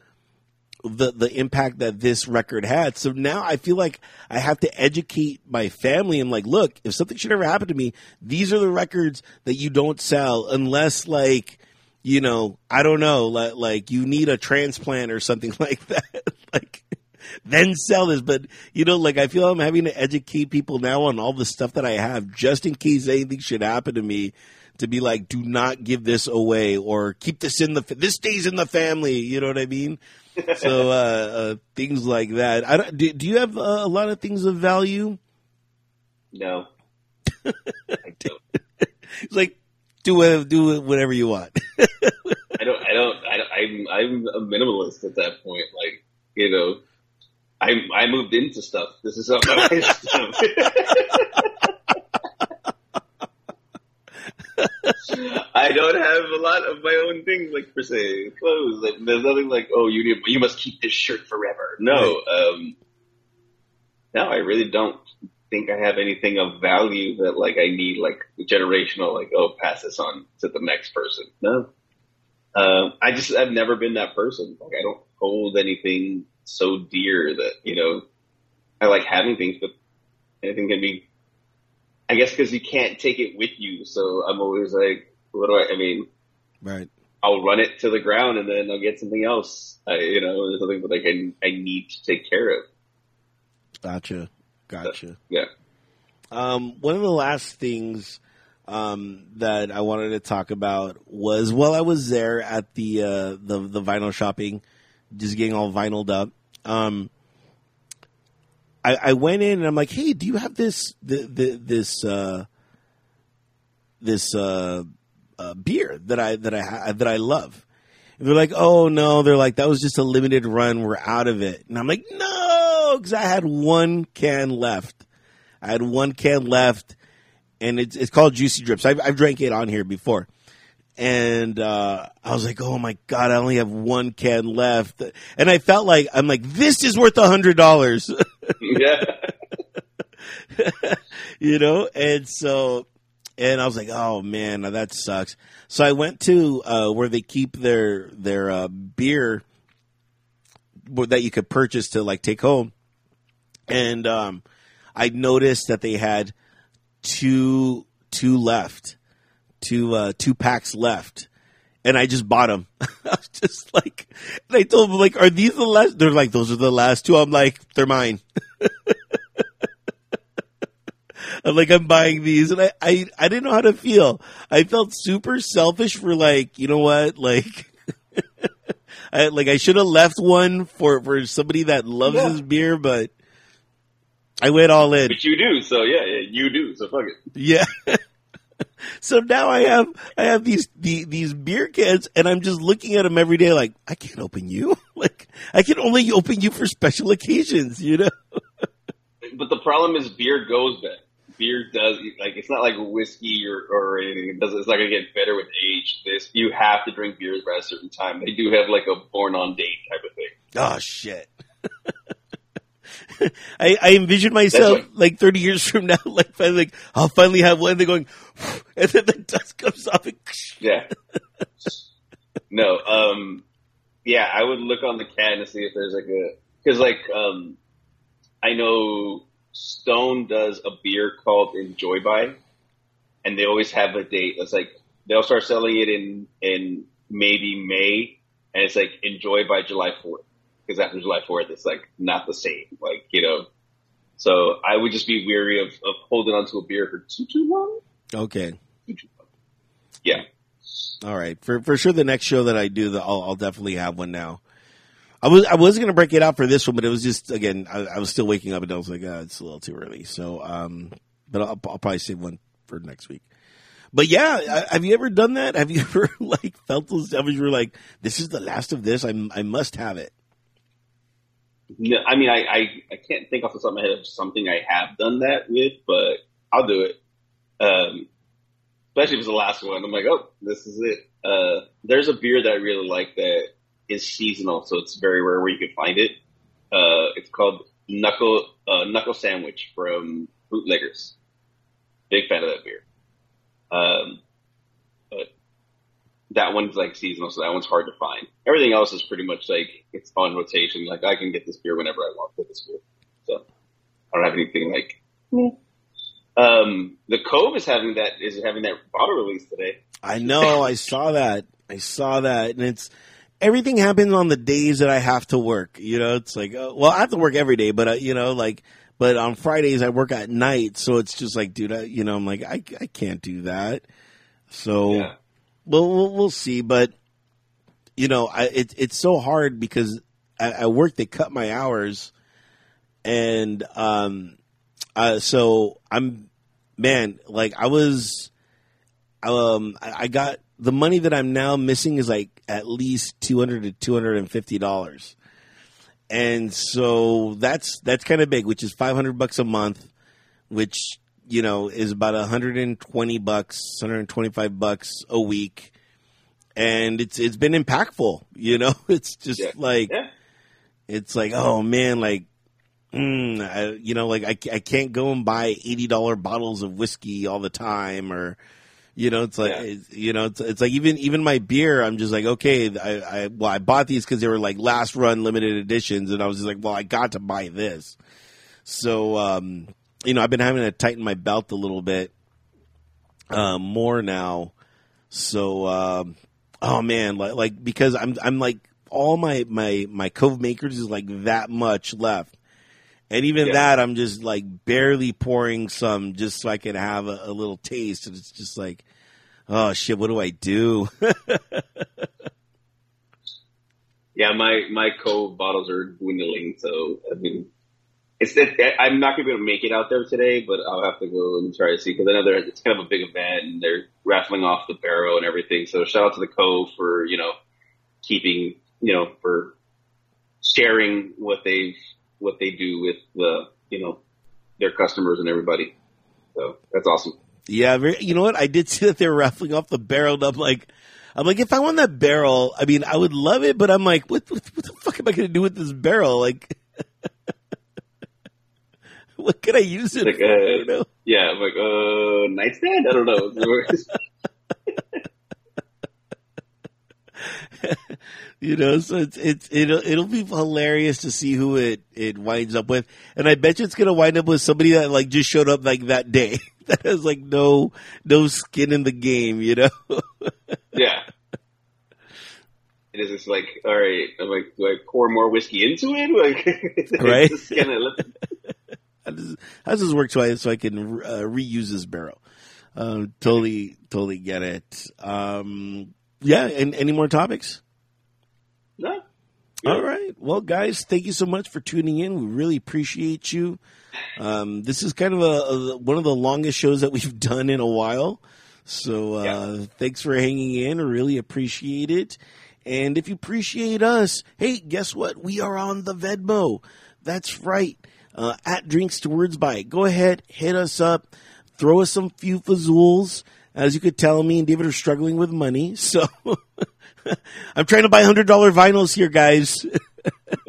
the the impact that this record had. So now I feel like I have to educate my family. I'm like, look, if something should ever happen to me, these are the records that you don't sell unless like you know, I don't know, like, like you need a transplant or something like that. like then sell this. But you know, like I feel I'm having to educate people now on all the stuff that I have, just in case anything should happen to me. To be like, do not give this away, or keep this in the. This stays in the family. You know what I mean? so uh, uh, things like that. I don't, do, do you have uh, a lot of things of value? No. I don't. It's like do do whatever you want. I don't. I don't. I, I'm. I'm a minimalist at that point. Like you know, I I moved into stuff. This is not my stuff. I don't have a lot of my own things, like per se, clothes. Like, there's nothing like, oh, you need, you must keep this shirt forever. No, um, no, I really don't think I have anything of value that like I need, like generational, like, oh, pass this on to the next person. No, um, I just I've never been that person. Like, I don't hold anything so dear that you know, I like having things, but anything can be I guess because you can't take it with you. So I'm always like, what do I, I mean, right. I'll run it to the ground and then I'll get something else. I, you know, something that I can, I need to take care of. Gotcha. Gotcha. So, yeah. Um, one of the last things, um, that I wanted to talk about was while I was there at the, uh, the, the vinyl shopping, just getting all vinyled up. Um, I, I went in and I'm like, hey, do you have this the, the, this uh, this uh, uh, beer that I that I that I love? And they're like, oh no, they're like that was just a limited run. We're out of it. And I'm like, no, because I had one can left. I had one can left, and it's it's called Juicy Drips. I've, I've drank it on here before and uh, I was like, "Oh my god, I only have one can left," and I felt like I'm like, "This is worth a hundred dollars." yeah, you know, and so, and I was like, "Oh man, that sucks." So I went to uh, where they keep their their uh, beer that you could purchase to like take home, and um, I noticed that they had two two left two uh, two packs left, and I just bought them. I was just like, and I told them like, "Are these the last?" They're like, "Those are the last two. I'm like, "They're mine." I'm like, I'm buying these, and I, I I didn't know how to feel. I felt super selfish for like, you know what, like. I, like I should have left one for, for somebody that loves yeah. his beer, but I went all in. But you do, so yeah, yeah you do, so fuck it. Yeah. So now I have I have these the, these beer cans, and I'm just looking at them every day. Like I can't open you. Like I can only open you for special occasions. You know. but the problem is beer goes bad. Beer does like it's not like whiskey or, or anything. It does it's not gonna get better with age. This you have to drink beers by a certain time. They do have like a born on date type of thing. Oh shit. I, I envision myself like 30 years from now, like finally, like I'll finally have one. They're going, and then the dust comes off. And yeah. no. Um. Yeah, I would look on the can to see if there's like a because like um, I know Stone does a beer called Enjoy by, and they always have a date. It's like they'll start selling it in in maybe May, and it's like Enjoy by July fourth because after July 4th, it's like not the same. Like, you know, so I would just be weary of, of holding onto a beer for too, too long. Okay. Too, too long. Yeah. All right. For, for sure, the next show that I do, the, I'll, I'll definitely have one now. I was I was gonna break it out for this one, but it was just again I, I was still waking up and I was like, ah, it's a little too early. So, um, but I'll, I'll probably save one for next week. But yeah, have you ever done that? Have you ever like felt those? I you were like, this is the last of this. I I must have it. No, I mean, I, I, I can't think off the top of my head of something I have done that with, but I'll do it. Um, especially if it's the last one. I'm like, oh, this is it. Uh, there's a beer that I really like that is seasonal, so it's very rare where you can find it. Uh, it's called Knuckle uh, Knuckle Sandwich from Bootleggers. Big fan of that beer. Um, that one's like seasonal, so that one's hard to find. Everything else is pretty much like it's on rotation. Like I can get this beer whenever I want for this beer. So I don't have anything like. Yeah. Um, the Cove is having that is having that bottle release today. I know. I saw that. I saw that, and it's everything happens on the days that I have to work. You know, it's like, uh, well, I have to work every day, but uh, you know, like, but on Fridays I work at night, so it's just like, dude, I, you know, I'm like, I, I can't do that. So, Yeah. Well, we'll, we'll see, but you know, I, it, it's so hard because at, at work they cut my hours, and um, uh, so I'm, man, like I was, um, I, I got the money that I'm now missing is like at least two hundred to two hundred and fifty dollars, and so that's that's kind of big, which is five hundred bucks a month, which you know is about hundred and twenty bucks, hundred and twenty five bucks a week, and it's it's been impactful. You know, it's just Yeah. like Yeah. it's like oh man, like. Mm, I, you know, like I, I can't go and buy eighty dollar bottles of whiskey all the time, or you know, it's like Yeah. it's, you know, it's, it's like even even my beer. I'm just like, okay, I, I well, I bought these because they were like last run limited editions, and I was just like, well, I got to buy this. So, um, you know, I've been having to tighten my belt a little bit uh, more now. So, um, oh man, like, like because I'm I'm like all my my my Cove Makers is like that much left. And even Yeah. that, I'm just like barely pouring some just so I can have a, a little taste. And it's just like, oh shit, what do I do? Yeah, my my cove bottles are dwindling, so I mean, it's it, I'm not gonna be able to make it out there today, but I'll have to go and try to see because I know there it's kind of a big event and they're raffling off the barrel and everything. So shout out to the cove for you know keeping you know for sharing what they've what they do with the you know their customers and everybody. So that's awesome. yeah, you know what? I did see that they were raffling off the barrel. And I'm like, I'm like, if I won that barrel, I mean, I would love it, but I'm like, what, what, what the fuck am I going to do with this barrel? Like, what can I use it Like, for? uh, you know? Yeah, I'm like uh nightstand. I don't know. you know so it's it's it'll it'll be hilarious to see who it it winds up with and i bet you it's gonna wind up with somebody that like just showed up like that day that has like no no skin in the game you know Yeah. It is just like, all right, I'm like, do I pour more whiskey into it? Like, Right. just kinda, how does, how does this work so i so i can uh, reuse this barrel um totally totally get it um yeah and any more topics no. All right. Well, guys, thank you so much for tuning in. We really appreciate you. Um, this is kind of a, a one of the longest shows that we've done in a while. So uh, Yeah. thanks for hanging in. Really appreciate it. And if you appreciate us, hey, guess what? We are on the Venmo. That's right. Uh, at Drinks to Words By. Go ahead, hit us up, throw us some few fazools. As you could tell, me and David are struggling with money, so I'm trying to buy hundred dollar vinyls here, guys.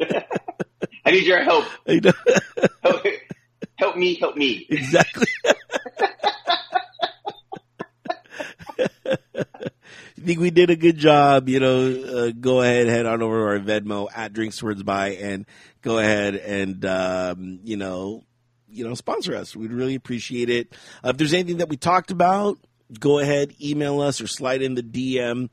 I need your help. Help, help me, help me. exactly. Think we did a good job, you know, uh, go ahead, head on over to our Venmo at Drinks Words By and go ahead and, um, you know, you know, sponsor us. We'd really appreciate it. Uh, if there's anything that we talked about, go ahead, email us or slide in the DM.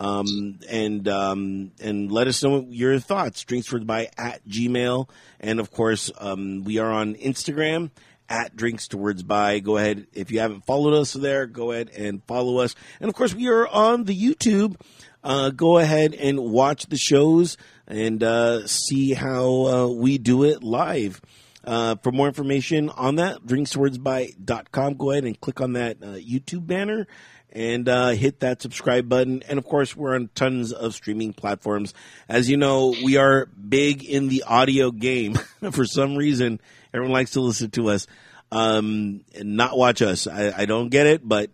Um, and, um, and let us know your thoughts. Drinkswords by at Gmail. And of course, um, we are on Instagram at Drinks To Words By. Go ahead. If you haven't followed us there, go ahead and follow us. And of course, we are on the YouTube. Uh, go ahead and watch the shows and, uh, see how, uh, we do it live. Uh, for more information on that, drinkswordsby.com. Go ahead and click on that uh, YouTube banner and uh, hit that subscribe button. And of course, we're on tons of streaming platforms. As you know, we are big in the audio game. for some reason, everyone likes to listen to us um, and not watch us. I, I don't get it, but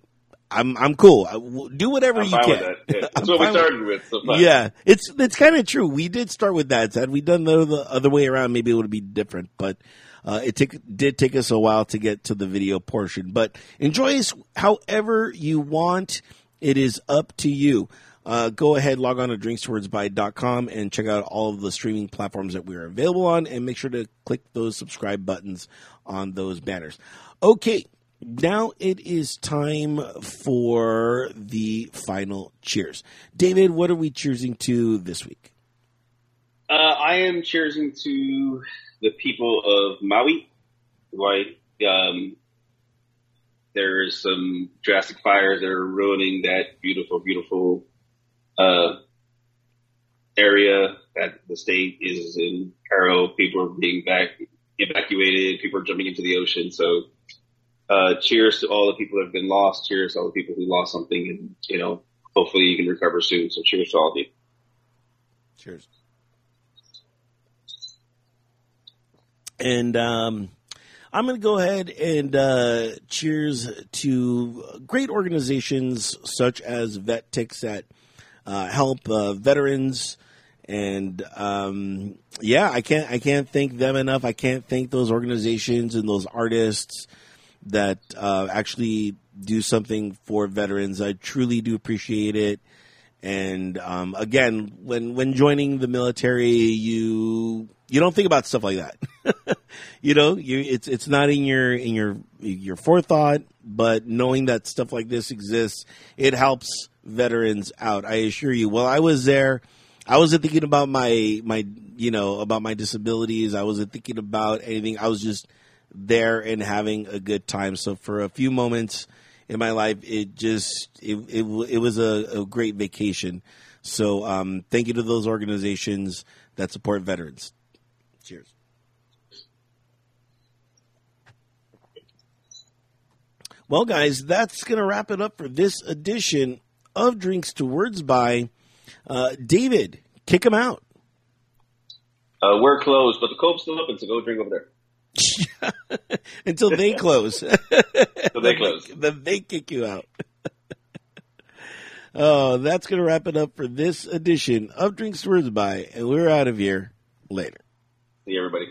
I'm I'm cool. I, w- do whatever I'm you can. that. Yeah, that's what we fine with- started with. So yeah, it's it's kind of true. We did start with that. Had we done the, the other way around, maybe it would be different. But uh, it took did take us a while to get to the video portion. But enjoy us however you want. It is up to you. Uh, go ahead, log on to drinkswordsby.com and check out all of the streaming platforms that we're available on, and make sure to click those subscribe buttons on those banners. Okay, now it is time for the final cheers. David, what are we cheersing to this week? Uh, I am cheersing to the people of Maui. Right, um, there's some drastic fires that are ruining that beautiful, beautiful uh, area that the state is in peril. People are being back evacuated. People are jumping into the ocean. So, uh, cheers to all the people that have been lost. Cheers to all the people who lost something, and you know, hopefully you can recover soon. So, cheers to all of you. Cheers. And um, I'm going to go ahead and uh, cheers to great organizations such as Vet Tix that uh, help uh, veterans. And um, yeah, I can't I can't thank them enough. I can't thank those organizations and those artists that uh, actually do something for veterans. I truly do appreciate it. And um, again, when when joining the military, you you don't think about stuff like that. you know, you it's it's not in your in your your forethought, but knowing that stuff like this exists, it helps veterans out. I assure you. Well, I was there. I wasn't thinking about my my you know about my disabilities. I wasn't thinking about anything. I was just there and having a good time. So for a few moments in my life, it just it it, it was a, a great vacation. So um, thank you to those organizations that support veterans. Cheers. Well, guys, that's going to wrap it up for this edition of Drinks to Words by uh, David. Kick him out. Uh, we're closed, but the Cove's still open, so go drink over there. Until they close. Until they close. then they kick you out. oh, that's going to wrap it up for this edition of Drinks to Words by, and we're out of here later. See everybody.